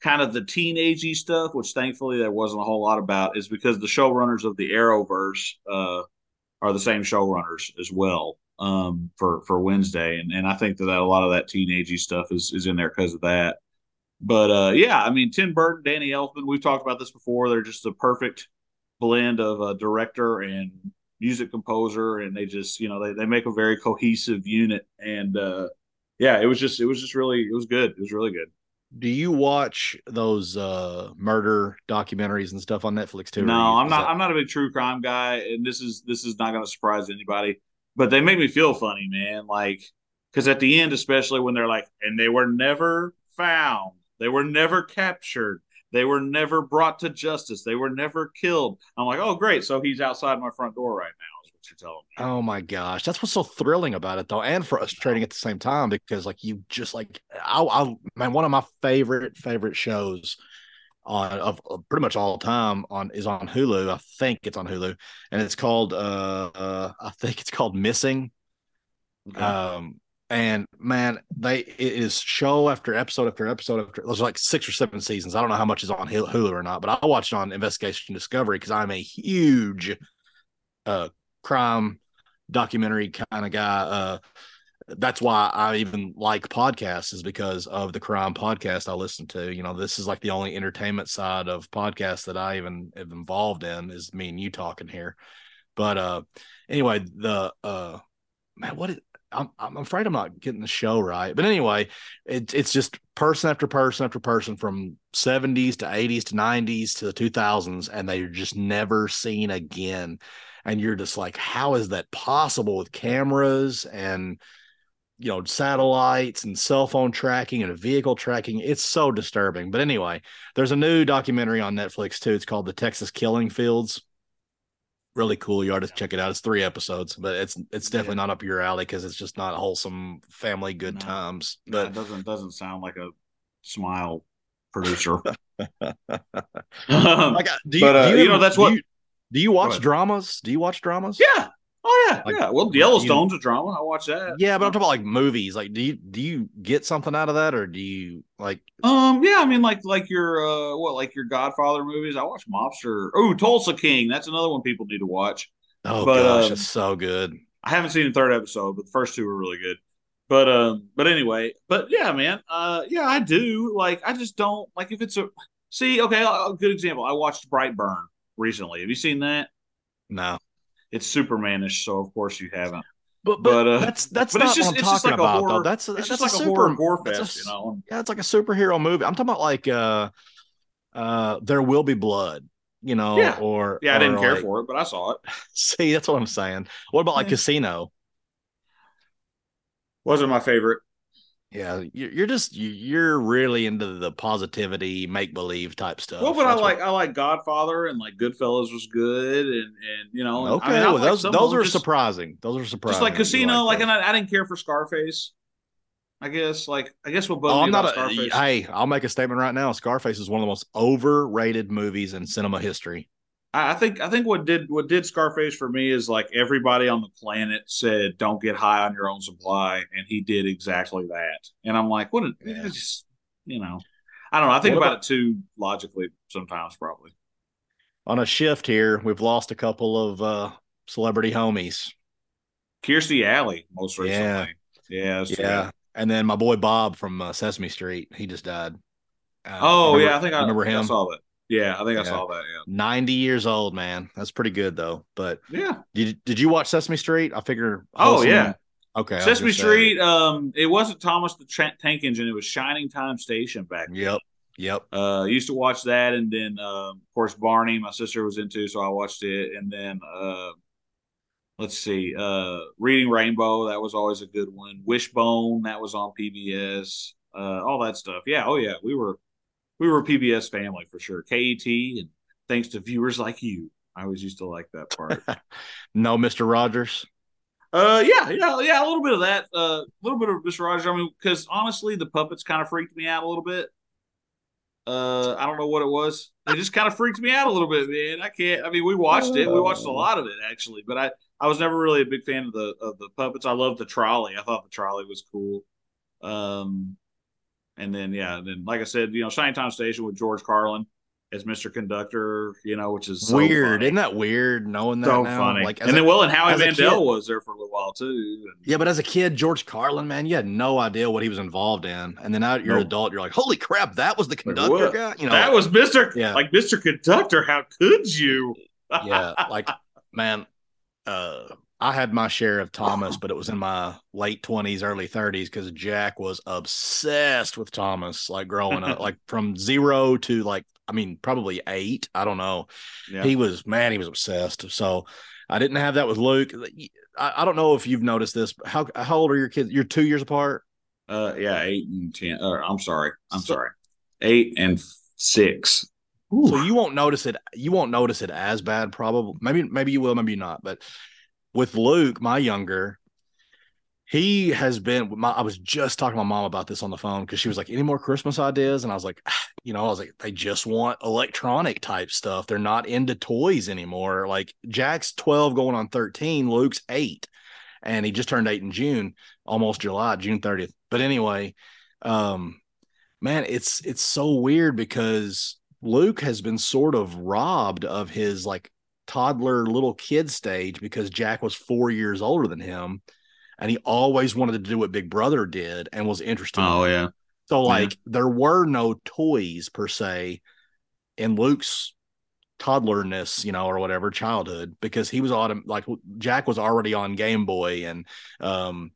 kind of the teenagey stuff, which thankfully there wasn't a whole lot about, is because the showrunners of the Arrowverse uh, are the same showrunners as well um, for for Wednesday, and and I think that, that a lot of that teenagey stuff is is in there because of that. But uh, yeah, I mean Tim Burton, Danny Elfman, we've talked about this before. They're just a perfect blend of a director and music composer, and they just you know they they make a very cohesive unit. And uh, yeah, it was just it was just really it was good. It was really good. do you watch those uh murder documentaries and stuff on netflix too No, I'm not. that- I'm not a big true crime guy, and this is this is not going to surprise anybody. But they make me feel funny, man. Like because at the end, especially when they're like, and they were never found, they were never captured, they were never brought to justice, they were never killed. I'm like, oh great, so he's outside my front door right now. Is what you're telling me. Oh my gosh, that's what's so thrilling about it, though, and frustrating at the same time because, like, you just like, I, I man, one of my favorite favorite shows on of, of pretty much all time on is on Hulu. I think it's on Hulu, and it's called uh, uh I think it's called Missing. Okay. Um, and man, they it is show after episode after episode after. There's like six or seven seasons. I don't know how much is on Hulu or not, but I watched on Investigation Discovery because I'm a huge uh crime documentary kind of guy. Uh, that's why I even like podcasts is because of the crime podcast I listen to. You know, this is like the only entertainment side of podcasts that I even am involved in is me and you talking here. But uh anyway, the uh man, what is I'm I'm afraid I'm not getting the show right. But anyway, it's it's just person after person after person from 70s to 80s to 90s to the 2000s and they're just never seen again. And you're just like, how is that possible with cameras and you know satellites and cell phone tracking and vehicle tracking it's so disturbing but anyway there's a new documentary on netflix too it's called the texas killing fields really cool. You ought to check it out. It's three episodes but it's it's definitely not up your alley because it's just not wholesome family good No. times but but doesn't doesn't sound like a smile producer. like do you, But, uh, do you, you know, that's what- you, do you watch dramas? Do you watch dramas? Yeah. Oh yeah. Like, yeah. Well, you- Yellowstone's a drama. I watch that. yeah but i'm talking about like movies like do you do you get something out of that or do you like Um, yeah, I mean, like like your uh, what, like your Godfather movies. I watch Mobster. Oh, Tulsa King. That's another one people need to watch. oh But, gosh um, it's so good I haven't seen the third episode, but the first two were really good. But um, but anyway, but yeah, man. Uh, yeah, I do. Like, I just don't like if it's a. See, okay, a a good example. I watched Brightburn recently. Have you seen that? no It's Supermanish, so of course you haven't. But but, But, uh, that's that's but not it's just- what I'm talking like about horror- though. That's It's that's just like a, super, horror gore that's a fest, you know. Yeah, it's like a superhero movie. I'm talking about like uh uh There Will Be Blood, you know, Yeah. or Yeah, I didn't care like- for it, but I saw it. See, that's what I'm saying. What about like Yeah. Casino? Wasn't my favorite. Yeah, you're you're just you- you're really into the positivity, make believe type stuff. Well, but I That's what- like I like Godfather and like Goodfellas was good, and and you know, Okay, I mean, well, like those those are just, surprising. Those are surprising. just like Casino. Like, those. and I, I didn't care for Scarface. I guess like I guess what bugged Oh, I'm not a, Scarface. hey, I'll make a statement right now. Scarface is one of the most overrated movies in cinema history. I, I think I think what did what did Scarface for me is like everybody on the planet said don't get high on your own supply, and he did exactly that. And I'm like, what? A, Yeah. it's just you know, I don't know. I think about, about- it too logically sometimes, probably. On a shift here, we've lost a couple of uh celebrity homies. Kirstie Alley most recently. Yeah, that's Yeah. bad. And then my boy Bob from uh, Sesame Street, he just died. Uh, Oh remember- yeah, I think I remember I him. saw that. Yeah, I think I saw that. Yeah. 90 years old, man. That's pretty good though. But Yeah. Yeah. did did you watch Sesame Street? I figure. Oh yeah. Okay. Sesame Street. Um, it wasn't Thomas the Tank Engine. It was Shining Time Station back. then. Yep. Yep. Uh, used to watch that, and then um, of course Barney, my sister was into, so I watched it, and then uh, let's see, uh, Reading Rainbow, that was always a good one. Wishbone, that was on PBS. Uh, all that stuff. Yeah, oh yeah, we were we were a PBS family for sure. KET, and thanks to viewers like you, I always used to like that part. No, Mr. Rogers. Uh, yeah, yeah, yeah, a little bit of that. Uh, a little bit of Mr. Rogers. I mean, because honestly, the puppets kind of freaked me out a little bit. Uh, I don't know what it was. It just kind of freaked me out a little bit, man. I can't. I mean, we watched it. We watched a lot of it actually, but I I was never really a big fan of the of the puppets. I loved the trolley. I thought the trolley was cool. Um, and then yeah, then like I said, you know, Shine Time Station with George Carlin as Mr. Conductor, you know, which is so weird. funny. Isn't that weird knowing that so now? funny. Like, and a- then Will and Howie Mandel kid- was there for a little while too. And, yeah, but as a kid, George Carlin, man, you had no idea what he was involved in. And then now you're an Nope. adult, you're like, holy crap, that was the conductor guy. You know, that was Mr. Yeah. Like Mr. Conductor. How could you? yeah, like man, uh, I had my share of Thomas, but it was in my late twenties, early thirties because Jack was obsessed with Thomas, like growing up, like from zero to like, I mean, probably eight. I don't know. Yeah. He was man, he was obsessed. So I didn't have that with Luke. I, I don't know if you've noticed this. How how old are your kids? You're two years apart. uh, yeah, eight and ten. Or I'm sorry. I'm So- sorry. Eight and six. So you won't notice it. You won't notice it as bad, probably. Maybe, maybe you will, maybe not. But with Luke, my younger, he has been. My, I was just talking to my mom about this on the phone because she was like, "Any more Christmas ideas?" And I was like, "Ah," "You know, I was like, they just want electronic type stuff. They're not into toys anymore. Like Jack's twelve, going on thirteen. Luke's eight, and he just turned eight in June, almost July, June thirtieth. But anyway, um, man, it's it's so weird because Luke has been sort of robbed of his like toddler little kid stage because Jack was four years older than him. And he always wanted to do what Big Brother did and was interested. Oh yeah. So, like, there were no toys per se in Luke's toddlerness, you know, or whatever, childhood, because he was autom- like Jack was already on Game Boy and um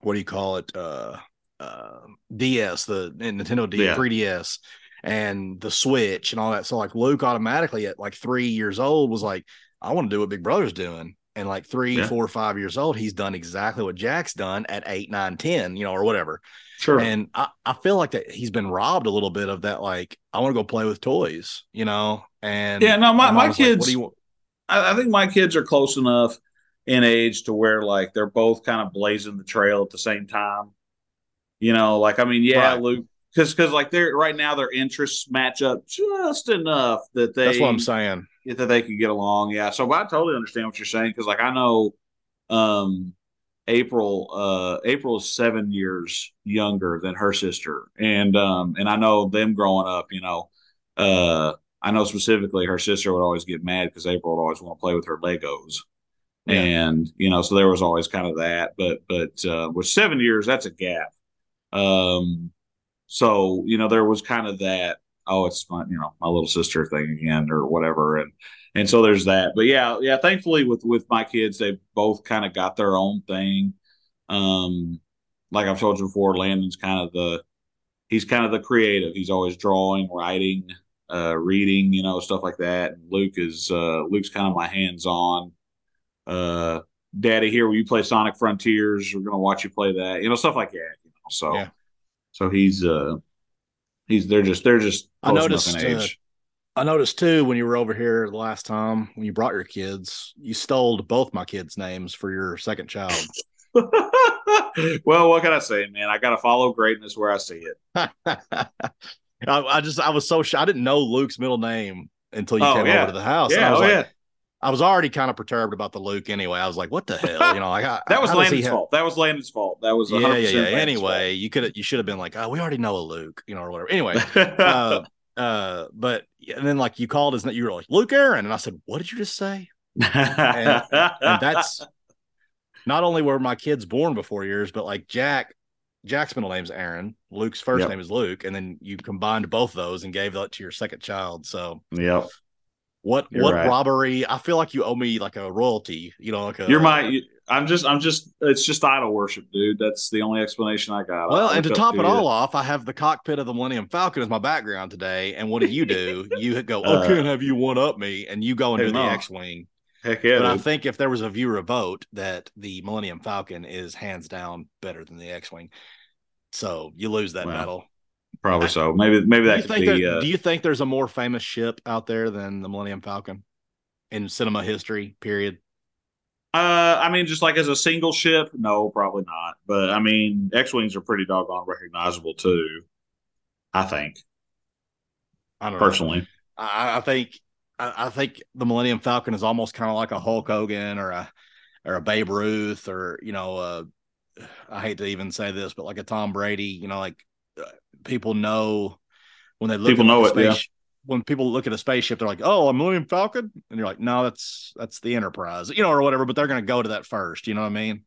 what do you call it? Uh uh DS, the Nintendo D Yeah. 3DS and the Switch and all that. So like Luke automatically at like three years old was like, I want to do what Big Brother's doing. And like three, Yeah. four, five years old, he's done exactly what Jack's done at eight, nine, ten, you know, or whatever. Sure. And I, I feel like that he's been robbed a little bit of that, like, I want to go play with toys, you know? And Yeah, no, my- my like, kids- do you? I, I think my kids are close enough in age to where like they're both kind of blazing the trail at the same time. You know, like I mean, yeah, Right. Luke, because because like they're right now their interests match up just enough that they That's what I'm saying. that they can get along. Yeah, so I totally understand what you're saying because like I know, um, April, uh, April is seven years younger than her sister, and um, and I know them growing up. You know, uh, I know specifically her sister would always get mad because April would always want to play with her Legos. Yeah. And you know, so there was always kind of that, but but uh, with seven years, that's a gap. Um, so you know, there was kind of that. Oh, it's my you know my little sister thing again, or whatever, and and so there's that. But yeah, yeah. Thankfully, with with my kids, they both kind of got their own thing. Um, like I've told you before, Landon's kind of the he's kind of the creative. He's always drawing, writing, uh, reading, you know, stuff like that. And Luke is uh, Luke's kind of my hands on. Uh, Daddy, here will you play Sonic Frontiers? We're gonna watch you play that, you know, stuff like that. You know, so Yeah. So he's uh he's they're just they're just I noticed, uh. I noticed too when you were over here the last time when you brought your kids, you stole both my kids' names for your second child. well, what can I say, man? I got to follow greatness where I see it. I, I just I was so shy. I didn't know Luke's middle name until you Oh, came yeah. over to the house. Yeah, I was oh like, yeah. I was already kind of perturbed about the Luke anyway. I was like, what the hell? You know, like I, That was Landon's have- fault. That was Landon's fault. That was 100% Yeah, yeah, yeah. Landon's Anyway, you could you should have been like, oh, we already know a Luke, you know, or whatever. Anyway, uh, uh, but and then like you called his you were like Luke Aaron, and I said, what did you just say? and that's not only were my kids born before yours, but like Jack Jack's middle name's Aaron. Luke's first Yep. name is Luke, and then you combined both those and gave that to your second child. So Yep. What You're what right. robbery? I feel like you owe me like a royalty. You know, like a You're my. I'm just. I'm just. It's just idol worship, dude. That's the only explanation I got. Well, I and to top it you. all off, I have the cockpit of the Millennium Falcon as my background today. And what do you do? you go, Uh, oh, can't have you one up me, and you go and hey, do the no. X-wing. heck yeah, but I think if there was a viewer vote, that the Millennium Falcon is hands down better than the X-wing. So you lose that battle. Probably so. Maybe. Maybe that could be. there- Uh, do you think there's a more famous ship out there than the Millennium Falcon in cinema history? Period. Uh, I mean, just like as a single ship, no, probably not. But I mean, X wings are pretty doggone recognizable too. I think I don't know. personally. I, I think I, I think the Millennium Falcon is almost kind of like a Hulk Hogan or a or a Babe Ruth or you know uh, I hate to even say this, but like a Tom Brady. You know, like people know when they look People at know it, yeah. When people look at a spaceship, they're like, "Oh, a Millennium Falcon," and you're like, "No, that's that's the Enterprise," you know, or whatever. But they're going to go to that first. You know what I mean?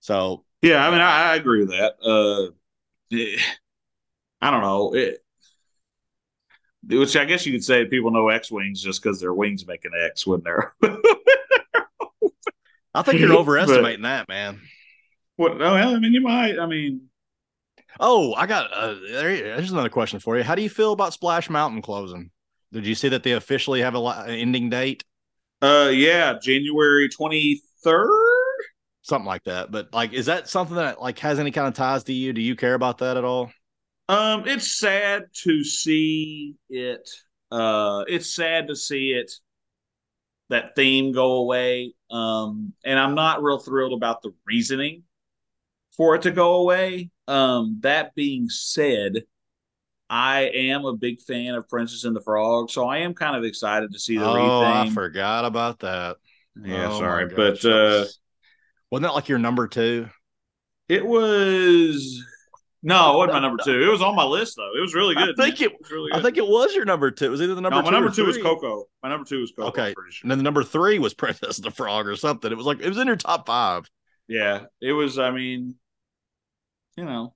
So Yeah, I mean, I, I agree with that. Uh, eh, I don't know. It, which I guess you could say people know X wings just because their wings make an X when they're. I think you're But- overestimating that, man. what? Oh, well, I mean, you might. I mean, Oh, I got uh, there, there's another question for you. How do you feel about Splash Mountain closing? Did you see that they officially have a an ending date, uh, yeah, January twenty third. something like that? But like, is that something that like has any kind of ties to you? Do you care about that at all? Um, it's sad to see it. Uh, it's sad to see it that theme go away. Um, and I'm not real thrilled about the reasoning for it to go away. Um, that being said, I am a big fan of Princess and the Frog, so I am kind of excited to see the oh, I forgot about that. yeah, Oh, sorry, but uh, was- wasn't that like your number two? it was no, it wasn't my number two. It was on my list though. It was really good. I good. think man. it- was really I think it was your number two. It was either the number no, two. my number or two was. Coco. My number two was Coco. Okay. I'm sure. And then the number three was Princess and the Frog or something. It was like it was in your top five. Yeah, it was. I mean, you know,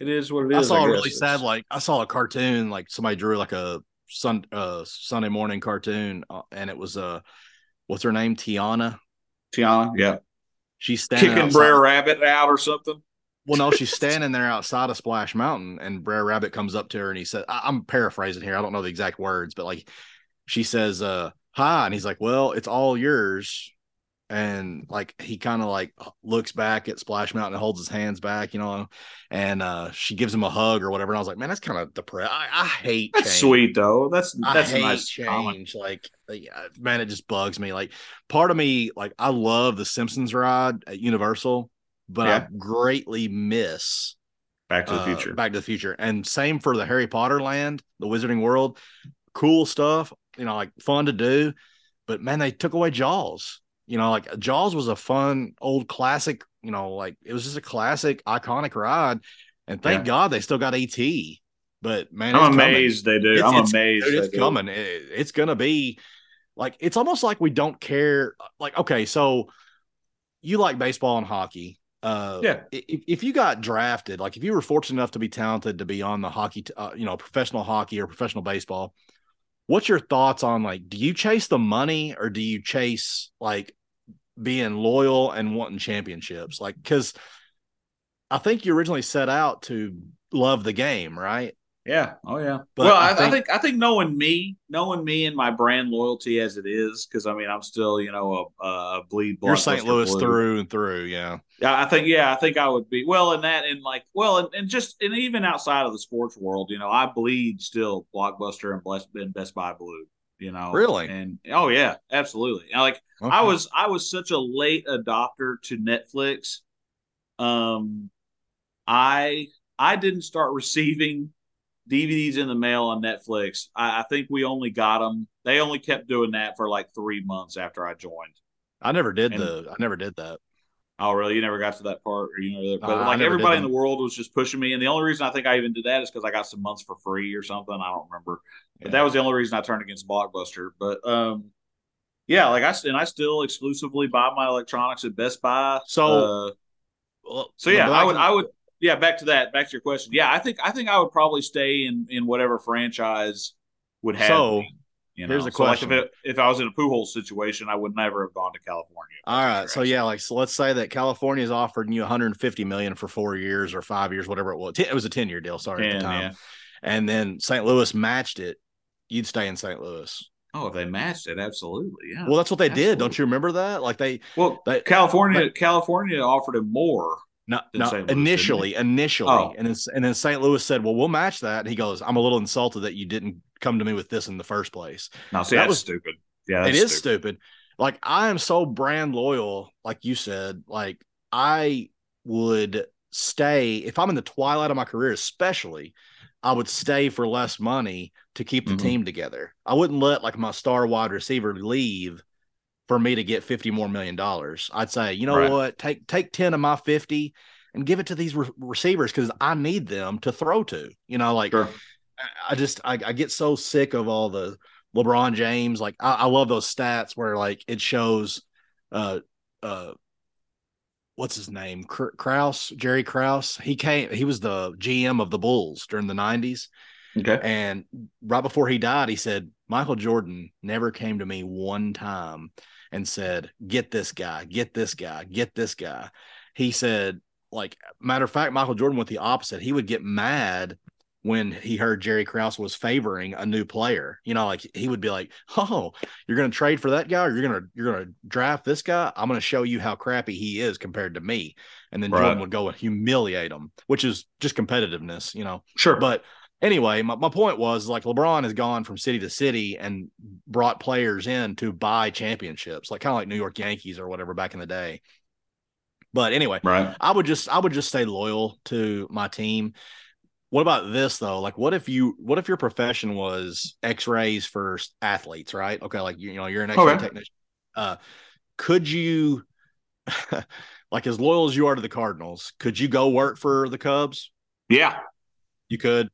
it is what it is. I saw a guess. really sad like I saw a cartoon like somebody drew like a sun uh Sunday morning cartoon uh, and it was uh what's her name Tiana Tiana. Yeah, she's standing kicking outside- Brer Rabbit out or something. well no she's standing there outside of Splash Mountain and Brer Rabbit comes up to her and he said I- I'm paraphrasing here I don't know the exact words but like she says uh hi and he's like well it's all yours and like he kind of like looks back at Splash Mountain and holds his hands back, you know, and uh she gives him a hug or whatever. And I was like, man, that's kind of depressed. I, I hate That's change. sweet though. That's that's a nice change. comment. Like, man, it just bugs me. Like, part of me, like, I love the Simpsons ride at Universal, but Yeah. I greatly miss Back to the uh, Future. Back to the Future, and same for the Harry Potter land, the Wizarding World. Cool stuff, you know, like fun to do. But man, they took away Jaws. You know, like Jaws was a fun old classic. You know, like it was just a classic, iconic ride. And thank Yeah. God they still got AT. But man, I'm it's coming. amazed they do. It's- I'm it's- amazed Dude, it's coming. It- it's gonna be like it's almost like we don't care. Like, okay, so you like baseball and hockey. Uh, Yeah. If, if you got drafted, like if you were fortunate enough to be talented to be on the hockey, t- uh, you know, professional hockey or professional baseball, what's your thoughts on like, do you chase the money or do you chase like being loyal and wanting championships? Like, because I think you originally set out to love the game, right? Yeah. Oh yeah. But well, I I, I think- think I think knowing me, knowing me and my brand loyalty as it is, because I mean I'm still you know a, a bleed. You're St. Louis blue. through and through, yeah. Yeah, I think yeah, I think I would be well in that and like well and, and just and even outside of the sports world, you know, I bleed still blockbuster and Best and Best Buy Blue, you know. Really? And oh yeah, absolutely. Like I was I was such a late adopter to Netflix. Um I I didn't start receiving DVDs in the mail on Netflix. I, I think we only got them. They only kept doing that for like three months after I joined. I never did And- the I never did that. Oh, really? You never got to that part, or you know? But Uh, like everybody in the world was just pushing me, and the only reason I think I even did that is because I got some months for free or something. I don't remember, but that was the only reason I turned against Blockbuster. But um, yeah, like I and I still exclusively buy my electronics at Best Buy. So- uh, Well, so yeah, I would, I would, yeah, back to that. Back to your question. Yeah, I think I think I would probably stay in in whatever franchise would have. So, me, you know? here's the so like question. if, it, if I was in a Pujols situation, I would never have gone to California. All right. All that's what right. you're So yeah, like so let's say that California is offering you 150 million for four years or five years, whatever it was. It was a 10 year deal, sorry, at And, the time. yeah. And then St. Louis matched it. You'd stay in St. Louis. Oh, if they matched it, absolutely. Yeah. Well, that's what they did. Don't you remember that? Like they, Well, they California, California offered him more. No, Than no St. Louis, didn't initially, initially, Oh. and then and then St. Louis said, "Well, we'll match that." And he goes, "I'm a little insulted that you didn't come to me with this in the first place." No, see, That that's was- stupid. Yeah, It is stupid. Like I am so brand loyal, like you said. Like I would stay if I'm in the twilight of my career, especially. I would stay for less money to keep the Mhm. team together. I wouldn't let like my star wide receiver leave for me to get 50 more million dollars. I'd say, you know Right. what? Take take 10 of my 50 and give it to these re- receivers because I need them to throw to. You know, like Sure. I- I just I, I get so sick of all the LeBron James. Like I, I love those stats where like it shows uh uh what's his name? Kr- Krause, Jerry Krause. He came he was the GM of the Bulls during the 90s. Okay. And right before he died, he said, Michael Jordan never came to me one time and said, Get this guy, get this guy, get this guy. He said, like, matter of fact, Michael Jordan went the opposite. He would get mad when he heard Jerry Krause was favoring a new player. You know, like he would be like, Oh, you're gonna trade for that guy, or you're gonna you're gonna draft this guy. I'm gonna show you how crappy he is compared to me. And then Right. Jordan would go and humiliate him, which is just competitiveness, you know. Sure. But anyway, my, my point was like LeBron has gone from city to city and brought players in to buy championships, like kind of like New York Yankees or whatever back in the day. But anyway, right. I would just I would just stay loyal to my team. What about this though? Like, what if you what if your profession was X-rays for athletes, right? Okay, like you, you know you're an X-ray Okay. technician. Uh, could you, like, as loyal as you are to the Cardinals, could you go work for the Cubs? Yeah. You could.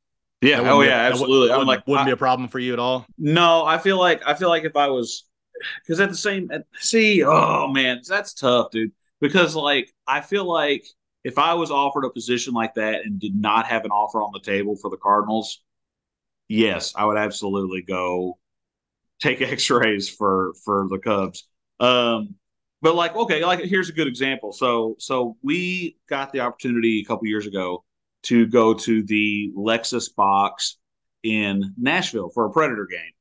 Yeah. Oh, yeah. that Absolutely. I'm Wouldn't, like, wouldn't I- be a problem for you at all. No, I feel like I feel like if I was because at the same at, see, oh man, that's tough, dude. Because like I feel like if I was offered a position like that and did not have an offer on the table for the Cardinals, yes, I would absolutely go take X-rays for for the Cubs. Um, but like, okay, like here's a good example. So so we got the opportunity a couple years ago to go to the Lexus box in Nashville for a Predator game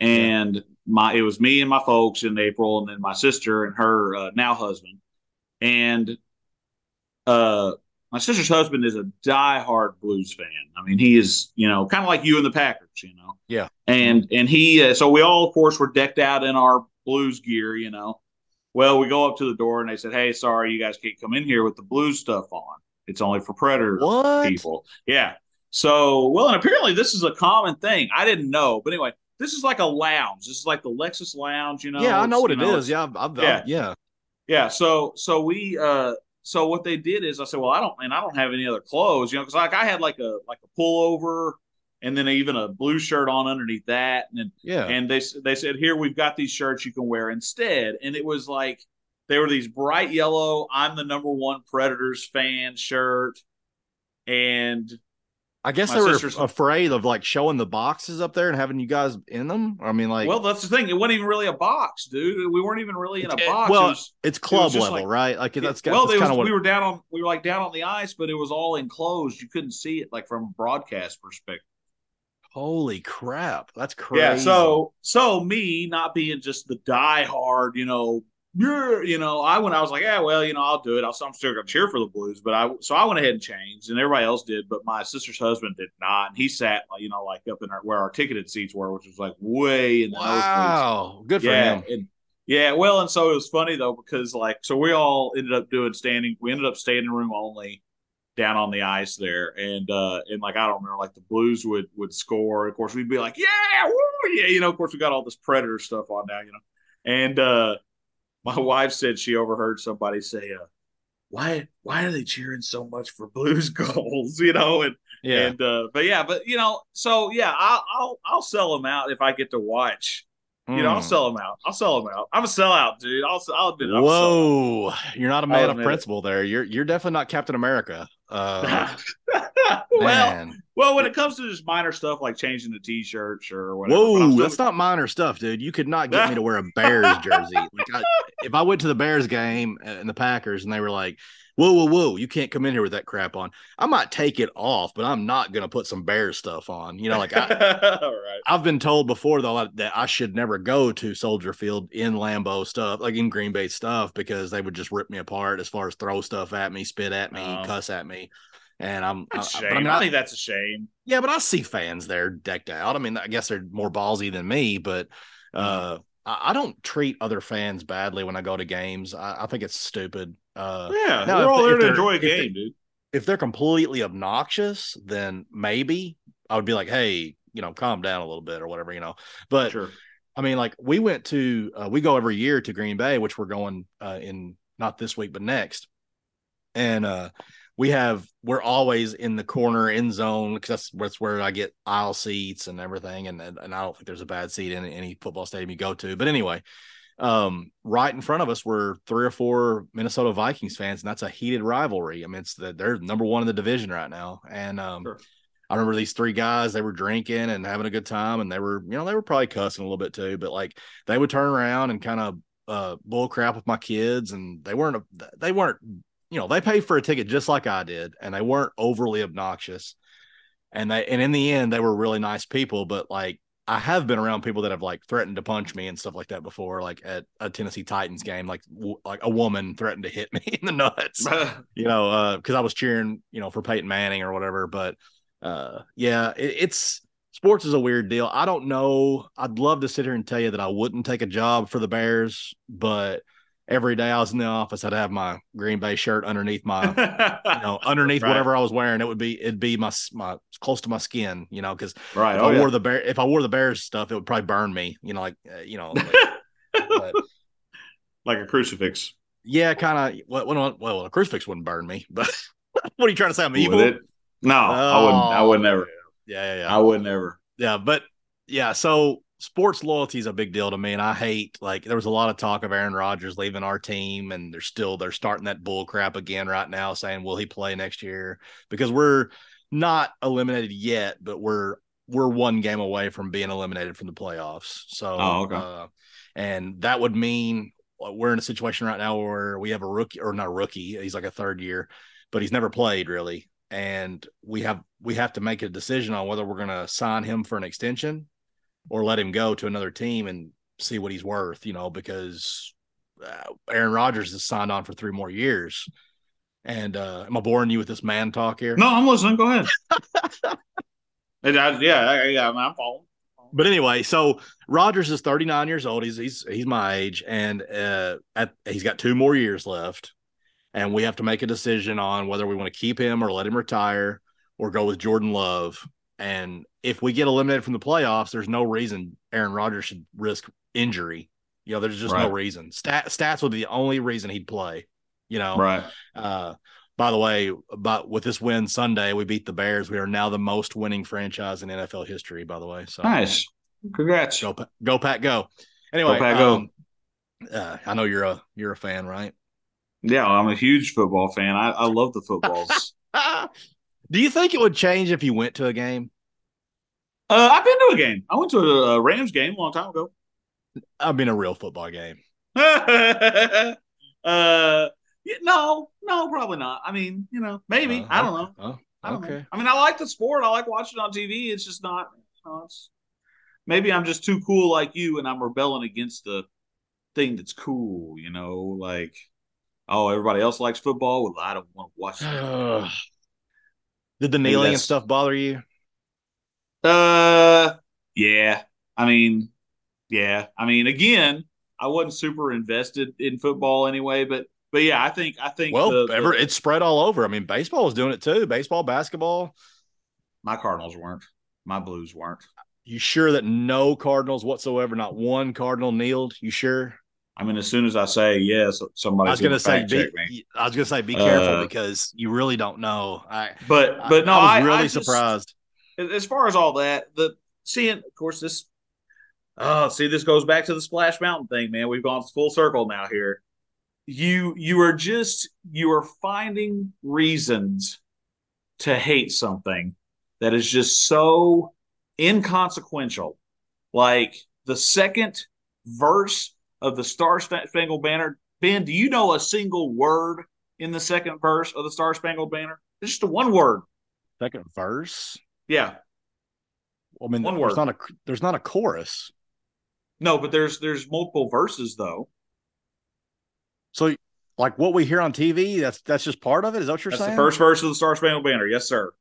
and my it was me and my folks in April, and then my sister and her uh, now husband, and uh, my sister's husband is a diehard blues fan. I mean, he is you know kind of like you and the Packers, you know. Yeah. And and he uh, so we all of course were decked out in our blues gear, you know. Well, we go up to the door and they said, "Hey, sorry, you guys can't come in here with the blues stuff on. It's only for Predator What? people. Yeah. So, well, and apparently this is a common thing. I didn't know, but anyway, this is like a lounge. This is like the Lexus Lounge. You know. yeah, I know what it know, is. Yeah, I've, Yeah. I've- yeah. Yeah. So, so we, uh, so what they did is I said, well, I don't, and I don't have any other clothes, you know, because like I had like a like a pullover and then even a blue shirt on underneath that, and then Yeah. and they they said here we've got these shirts you can wear instead and it was like they were these bright yellow i'm the number one predators fan shirt and I guess they were afraid of like showing the boxes up there and having you guys in them. I mean, like, well that's the thing it wasn't even really a box dude we weren't even really in a It- box well, it was, it's club just level, like- right? Like that's, got, well that's was, kind of what we were down on we were like down on the ice but it was all enclosed you couldn't see it like from a broadcast perspective Holy crap, that's crazy. Yeah. So so me not being just the diehard, you know, yeah, you know, I when I was like, yeah, well, you know, I'll do it. I'll, I'm still gonna cheer for the Blues, but I so I went ahead and changed, and everybody else did, but my sister's husband did not, and he sat, you know, like up in our, where our ticketed seats were, which was like way in the nosebleeds. wow, good for Yeah, him. and yeah, well, and so it was funny though because like so we all ended up doing standing. We ended up standing room only down on the ice there, and uh and like I don't remember like the Blues would would score. Of course, we'd be like, yeah, woo, yeah, you know. Of course, we got all this Predator stuff on now, you know. And uh my wife said she overheard somebody say, uh, "Why why are they cheering so much for Blues goals?" You know, and Yeah, and uh, but yeah, but you know, so yeah, I'll I'll I'll sell them out if I get to watch. You know, I'll Mm. sell them out. I'll sell them out. I'm a sellout, dude. I'll I'll admit it. I'm. Whoa, you're not a man of admit it. principle there. You're you're definitely not Captain America. Uh, well, well, when it comes to just minor stuff like changing the t-shirts or whatever, Whoa, still- that's not minor stuff, dude. You could not get me to wear a Bears jersey. Like, I, if I went to the Bears game and the Packers, and they were like, "Whoa, whoa, whoa, you can't come in here with that crap on," I might take it off, but I'm not gonna put some bear stuff on. You know, like I, All right. I've been told before though that I should never go to Soldier Field in Lambeau stuff, like in Green Bay stuff, because they would just rip me apart as far as throw stuff at me, spit at me, Oh. cuss at me. And I'm, I- shame. I I, mean, I- think that's a shame. yeah, but I see fans there decked out. I mean, I guess they're more ballsy than me, but uh, I, I don't treat other fans badly when I go to games. I, I think it's stupid. Uh, Yeah, we're all there to enjoy a game, dude. if they're completely obnoxious, then maybe I would be like, hey, you know, calm down a little bit or whatever, you know. But Sure. I mean, like we went to uh, we go every year to Green Bay, which we're going uh, in not this week but next, and uh, we have we're always in the corner end zone because that's that's where I get aisle seats and everything, and and I don't think there's a bad seat in any football stadium you go to. But anyway, um, right in front of us were three or four Minnesota Vikings fans, and that's a heated rivalry. I mean, it's the, they're number one in the division right now, and um, Sure. I remember these three guys, they were drinking and having a good time, and they were, you know, they were probably cussing a little bit too, but like they would turn around and kind of uh bull crap with my kids, and they weren't, they weren't, you know, they paid for a ticket just like I did, and they weren't overly obnoxious. And they, and in the end, they were really nice people, but like I have been around people that have like threatened to punch me and stuff like that before, like at a Tennessee Titans game, like w- like a woman threatened to hit me in the nuts you know, uh, because I was cheering, you know, for Peyton Manning or whatever. But uh, yeah, it, it's sports is a weird deal. I don't know. I'd love to sit here and tell you that I wouldn't take a job for the Bears, but every day I was in the office, I'd have my Green Bay shirt underneath my, you know, underneath Right. whatever I was wearing. It would be, it'd be my my close to my skin, you know, because right. if Oh, I yeah. wore the bear, if I wore the Bears stuff, it would probably burn me, you know, like uh, you know. like- but, like a crucifix. yeah, kind of. Well, well, a crucifix wouldn't burn me, but what are you trying to say? I'm evil? No, I wouldn't. I would never. Yeah, yeah, yeah. I would never. yeah, but yeah, so sports loyalty is a big deal to me, and I hate like there was a lot of talk of Aaron Rodgers leaving our team, and they're still they're starting that bull crap again right now, saying will he play next year? Because we're not eliminated yet, but we're we're one game away from being eliminated from the playoffs. So, Oh, okay. uh, and that would mean uh, we're in a situation right now where we have a rookie or not a rookie, he's like a third year, but he's never played really. And we have we have to make a decision on whether we're going to sign him for an extension or let him go to another team and see what he's worth, you know, because uh, Aaron Rodgers has signed on for three more years. And uh, am I boring you with this man talk here? No, I'm listening. Go ahead. It- I- yeah, I- yeah. I'm following. But anyway, so Rodgers is 39 years old. He's he's he's my age, and uh, at, he's got two more years left, and we have to make a decision on whether we want to keep him or let him retire or go with Jordan Love. And if we get eliminated from the playoffs, there's no reason Aaron Rodgers should risk injury. You know, there's just no reason. Stat, stats would be the only reason he'd play. You know, Right. uh, by the way, but with this win Sunday, we beat the Bears. We are now the most winning franchise in NFL history. By the way, so Nice. Congrats. Go, go, Pack, go. Anyway, go. um, uh, I know you're a you're a fan, right? Yeah, I'm a huge football fan. I, I love the footballs. Do you think it would change if you went to a game? uh, I've been to a game. I went to a, Rams game a long time ago. I've mean, a real football game. uh, yeah, no, no, probably not. I mean, you know, maybe. Uh, I don't know. Oh, I don't know. okay. I mean, I like the sport. I like watching it on TV. It's just not. You know, it's maybe I'm just too cool like you, and I'm rebelling against the thing that's cool. You know, like oh, everybody else likes football. Well, I don't want to watch. Did the kneeling and stuff bother you? Uh, yeah. I mean, yeah. I mean, again, I wasn't super invested in football anyway, but but yeah, I think I think Well, the, the- ever it's spread all over. I mean, baseball was doing it too. Baseball, basketball. my Cardinals weren't. My Blues weren't. You sure that no Cardinals whatsoever, not one Cardinal kneeled? You sure? I mean, as soon as I say yes, somebody's I was gonna say, be, me. I was gonna say, be careful Uh, because you really don't know. I, But but no, I I was really I just- surprised. as far as all that, the seeing, of course, this. Oh, see, this goes back to the Splash Mountain thing, man. We've gone full circle now here. You you are just you are finding reasons to hate something that is just so inconsequential. Like the second verse of the Star Spangled Banner. Ben, do you know a single word in the second verse of the Star Spangled Banner? It's just a one word. Second verse. Yeah. I mean, One there's word. not a there's not a chorus. No, but there's there's multiple verses though. So, like what we hear on TV, that's that's just part of it. Is that what you're That's saying? the first verse of the Star Spangled Banner. Yes, sir.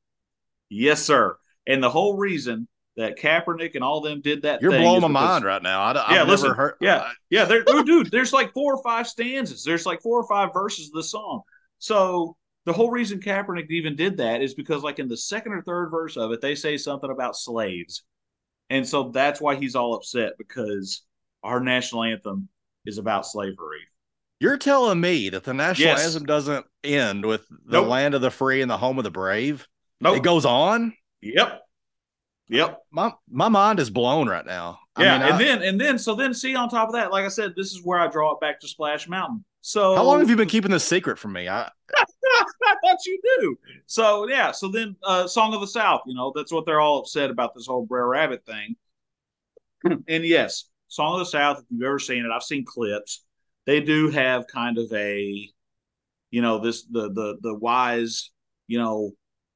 Yes, sir. And the whole reason that Kaepernick and all them did that. You're blowing my because- mind right now. I, have Yeah, never listen. heard. Yeah, yeah. There, oh, dude, there's like four or five stanzas. There's like four or five verses of the song. So the whole reason Kaepernick even did that is because, like in the second or third verse of it, they say something about slaves, and so that's why he's all upset because our national anthem is about slavery. You're telling me that the national Yes. anthem doesn't end with the Nope. land of the free and the home of the brave. Nope. It goes on. Yep. Yep. My my mind is blown right now. Yeah, I mean, and I- then and then so then see on top of that, like I said, this is where I draw it back to Splash Mountain. So how long have you been keeping this secret from me? I I thought you do. So yeah, so then uh Song of the South, you know, that's what they're all upset about this whole Brer Rabbit thing. and yes, Song of the South, if you've ever seen it, I've seen clips. They do have kind of a you know, this the the the wise, you know,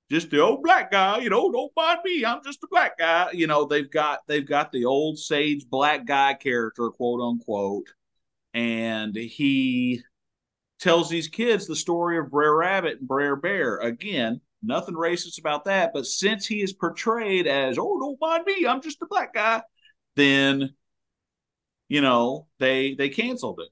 just the old black guy, you know, don't mind me, I'm just a black guy. You know, they've got they've got the old sage black guy character, quote unquote, and he tells these kids the story of Brer Rabbit and Brer Bear. Again, nothing racist about that, but since he is portrayed as, oh, don't mind me, I'm just a black guy, then you know they they canceled it.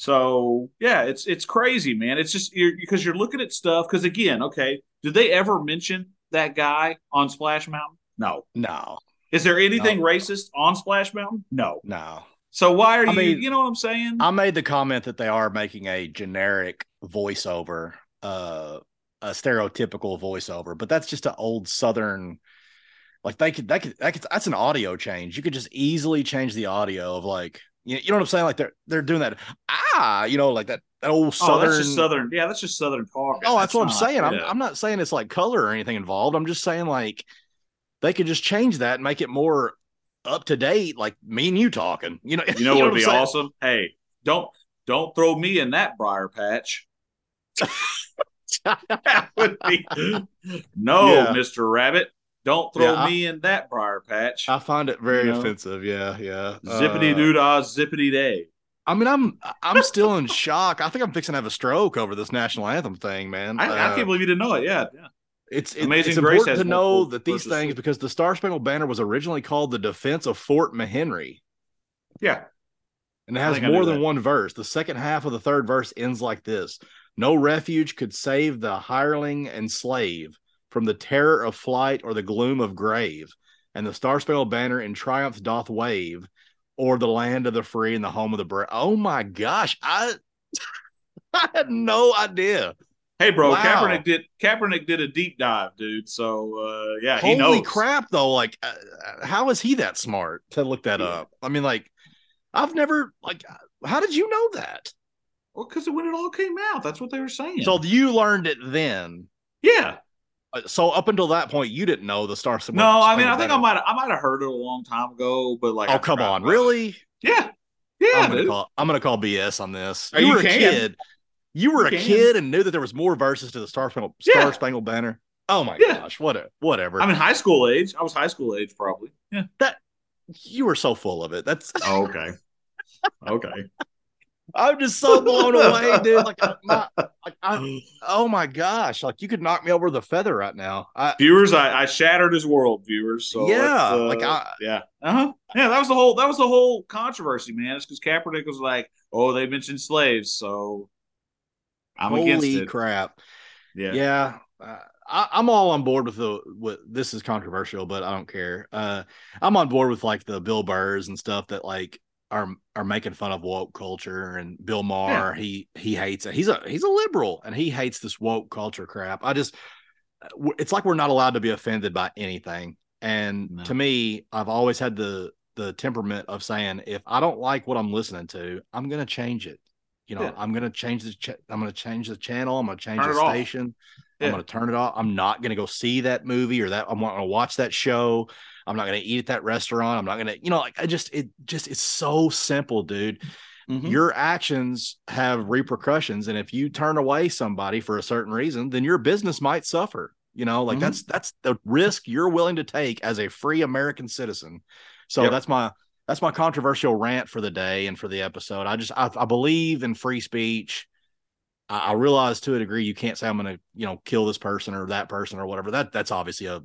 So yeah, it's it's crazy, man. It's just you're, because you're looking at stuff. Because again, okay, did they ever mention that guy on Splash Mountain? No. no Is there anything No. racist on Splash Mountain? No. no. So why are I you? mean, you know what I'm saying? I made the comment that they are making a generic voiceover, uh, a stereotypical voiceover, but that's just an old Southern. Like they could, that could, that could, that's an audio change. You could just easily change the audio of like, you, you know what I'm saying? Like they're they're doing that. Ah, you know, like that that old oh, Southern. that's just southern. Yeah, that's just southern talk. Oh, that's, what I'm not- saying. I'm, yeah. I'm not saying it's like color or anything involved. I'm just saying like they could just change that and make it more up to date, like me and you talking. You know, You know what would I'm be saying? awesome? Hey, don't don't throw me in that briar patch. that would be no, Yeah. Mister Rabbit. Don't throw Yeah, I- me in that briar patch. I find it very You know? offensive. Yeah, yeah. zippity Uh, doo dah, zippity day. I mean, I'm I'm still in shock. I think I'm fixing to have a stroke over this national anthem thing, man. I, I Uh, can't believe you didn't know it. Yeah, yeah. it's it- Amazing it's Grace important has to know multiple that these things because the Star Spangled Banner was originally called the Defense of Fort McHenry, Yeah. and it has more than that. one verse. The second half of the third verse ends like this: "No refuge could save the hireling and slave from the terror of flight or the gloom of grave, and the Star Spangled Banner in triumph doth wave." Or the land of the free and the home of the brave. Oh my gosh, I I had no idea. Hey, bro, Wow. Kaepernick did Kaepernick did a deep dive, dude. So uh, yeah, he Holy knows. crap, though! Like, uh, how is he that smart to look that Yeah. up? I mean, like, I've never like. How did you know that? Well, because when it all came out, that's what they were saying. So you learned it then. yeah, Uh, Uh, so up until that point, you didn't know the Star. Spangled No, I mean, I think I might I might have heard it a long time ago, but like, Oh I come on, really? Yeah, yeah, I'm gonna call. I'm gonna call BS on this. You you were a kid. You were You a can. kid and knew that there was more verses to the Star Spangled Yeah. Star Spangled Banner. Oh my Yeah. gosh, what a, whatever. I'm in high school age. I was high school age, probably. Yeah. That you were so full of it. That's Oh, okay. okay. I'm just so blown away, dude. Like, I- my, like I, oh my gosh, like you could knock me over with a feather right now. I, viewers, I, I shattered his world. Viewers. So Yeah, uh, like I- yeah, uh huh. Yeah, that was the whole that was the whole controversy, man. It's because Kaepernick was like, oh, they mentioned slaves, so I'm against holy it. crap. Yeah. Yeah, uh, I, I'm all on board with the. With, this is controversial, but I don't care. Uh, I'm on board with like the Bill Burrs and stuff that like are are making fun of woke culture and Bill Maher. He he hates it. He's a he's a liberal and he hates this woke culture crap. I just uh, it's like we're not allowed to be offended by anything. And No. to me, I've always had the the temperament of saying if I don't like what I'm listening to, I'm gonna change it. You know, Yeah. I'm gonna change the ch- I'm gonna change the channel. I'm gonna change Turn the station. Yeah. I'm gonna turn it off. I'm not gonna go see that movie or that. I'm not gonna watch that show. I'm not gonna eat at that restaurant. I'm not gonna, you know, like I just it just it's so simple, dude. Mhm. Your actions have repercussions, and if you turn away somebody for a certain reason, then your business might suffer. You know, like Mhm. that's that's the risk you're willing to take as a free American citizen. So Yep. that's my that's my controversial rant for the day and for the episode. I just I, I believe in free speech. I, I realize to a degree you can't say I'm going to you know kill this person or that person or whatever. That that's obviously a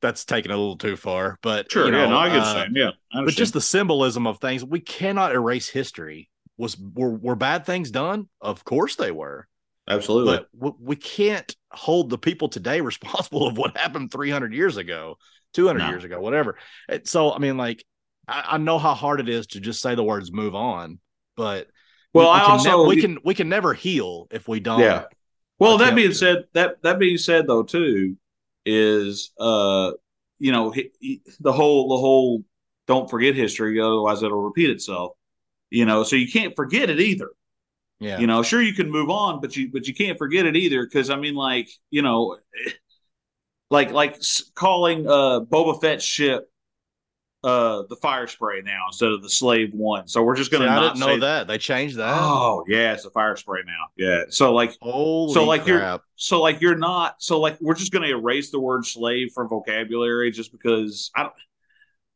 that's taken a little too far. But Sure. you yeah. know, No, I get uh. Yeah. I but just the symbolism of things we cannot erase history was were, were bad things done of course they were absolutely. but we can't hold the people today responsible of what happened 300 years ago 200 No. years ago whatever And so i mean like I, I know how hard it is to just say the words move on but well, we, we I can also we can we can never heal if we don't Yeah. Well, that being to. said, that that being said, though, too, is uh, you know, he, he- the whole the whole don't forget history, otherwise it'll repeat itself. You know, so you can't forget it either. yeah You know, sure you can move on, but you but you can't forget it either because I mean, like you know, like like calling uh Boba Fett's ship uh the fire spray now instead of the slave one. So we're just gonna i not didn't know say that they changed that Oh yeah, it's a fire spray now. Yeah. So like holy so like you're so like you're not so like we're just to erase the word slave from vocabulary just because I don't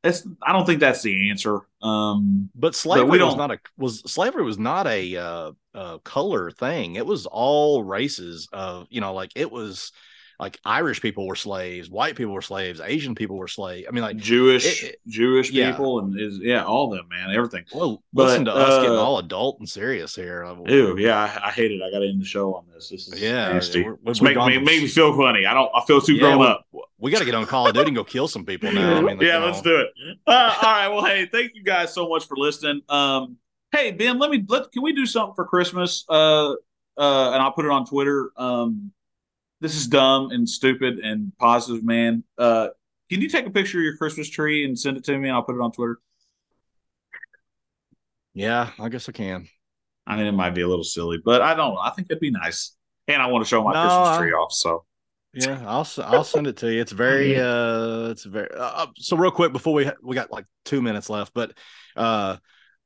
that's I don't think that's the answer. Um But slavery was don't- not a was slavery was not a uh, uh color thing. It was all races of you know like it was like Irish people were slaves, white people were slaves, Asian people were slaves. I mean like Jewish it- it- Jewish yeah. people and is yeah all of them man everything. well But, listen to us getting uh, all adult and serious here. Ew, yeah, I, I hate it. I got to end the show on this. This is Yeah, nasty. we're- It's making me make me feel funny. I don't. I feel too Yeah, grown we- up. We got to get on Call of Duty and go kill some people now. I mean, like, yeah, you let's do it. Uh, all right. Well, hey, thank you guys so much for listening. Um, hey Ben, let me let can we do something for Christmas? Uh, uh, and I'll put it on Twitter. Um, this is dumb and stupid and positive, man. Uh, can you take a picture of your Christmas tree and send it to me, and I'll put it on Twitter? Yeah, I guess I can. I mean, it might be a little silly, but I don't. know. I think it'd be nice, and I want to show my No, Christmas I- tree off. So Yeah, I'll I'll send it to you. It's very uh it's very uh, so real quick before we we got like 2 minutes left, but uh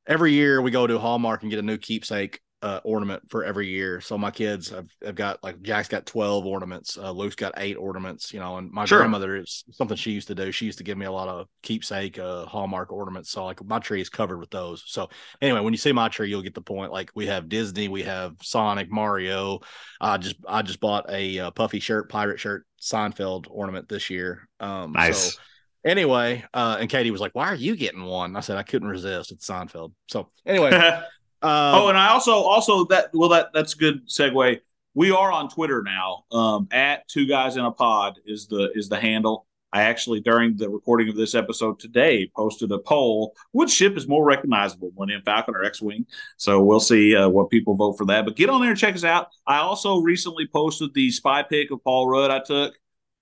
every year we go to Hallmark and get a new keepsake uh ornament for every year. So my kids I've, I've got like Jack's got 12 ornaments, uh Luke's got 8 ornaments, you know, and my Sure. grandmother is something she used to do. She used to give me a lot of keepsake uh Hallmark ornaments. So like my tree is covered with those. So anyway, when you see my tree, you'll get the point. Like we have Disney, we have Sonic, Mario, I just I just bought a uh, puffy shirt, pirate shirt, Seinfeld ornament this year. Um, nice. So anyway, uh, and Katie was like, "Why are you getting one?" I said, "I couldn't resist. It's Seinfeld." So anyway, uh, oh, and I also also that well that that's a good segue. We are on Twitter now. Um, at two guys in a pod is the is the handle. I actually during the recording of this episode today posted a poll: which ship is more recognizable, Millennium Falcon or X-wing? So we'll see uh, what people vote for that. But get on there and check us out. I also recently posted the spy pic of Paul Rudd I took.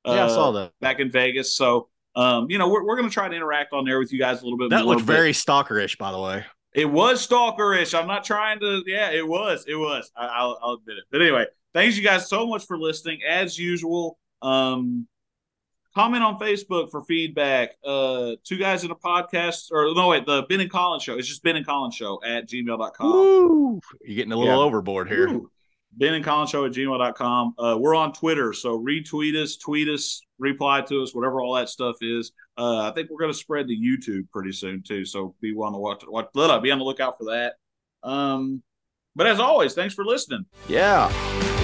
yeah, I uh, saw that. back in Vegas. So um, you know we're we're gonna try to interact on there with you guys a little bit. That looked very stalkerish, by the way. It was stalkerish. I'm not trying to. Yeah, it was. It was. I, I'll, I'll admit it. But anyway, thanks you guys so much for listening. As usual, um, comment on Facebook for feedback. Uh, two guys in a podcast, or no, wait, the Ben and Collin's show. It's just Ben and Collin's show at gmail.com. Woo! You're getting a little Yeah. overboard here. Ooh. Ben and Collin's show at gmail.com. Uh, we're on Twitter, so retweet us, tweet us, reply to us, whatever all that stuff is. Uh, I think we're going to spread to YouTube pretty soon too. So be on the watch, watch, be on the lookout for that. Um, but as always, thanks for listening. Yeah.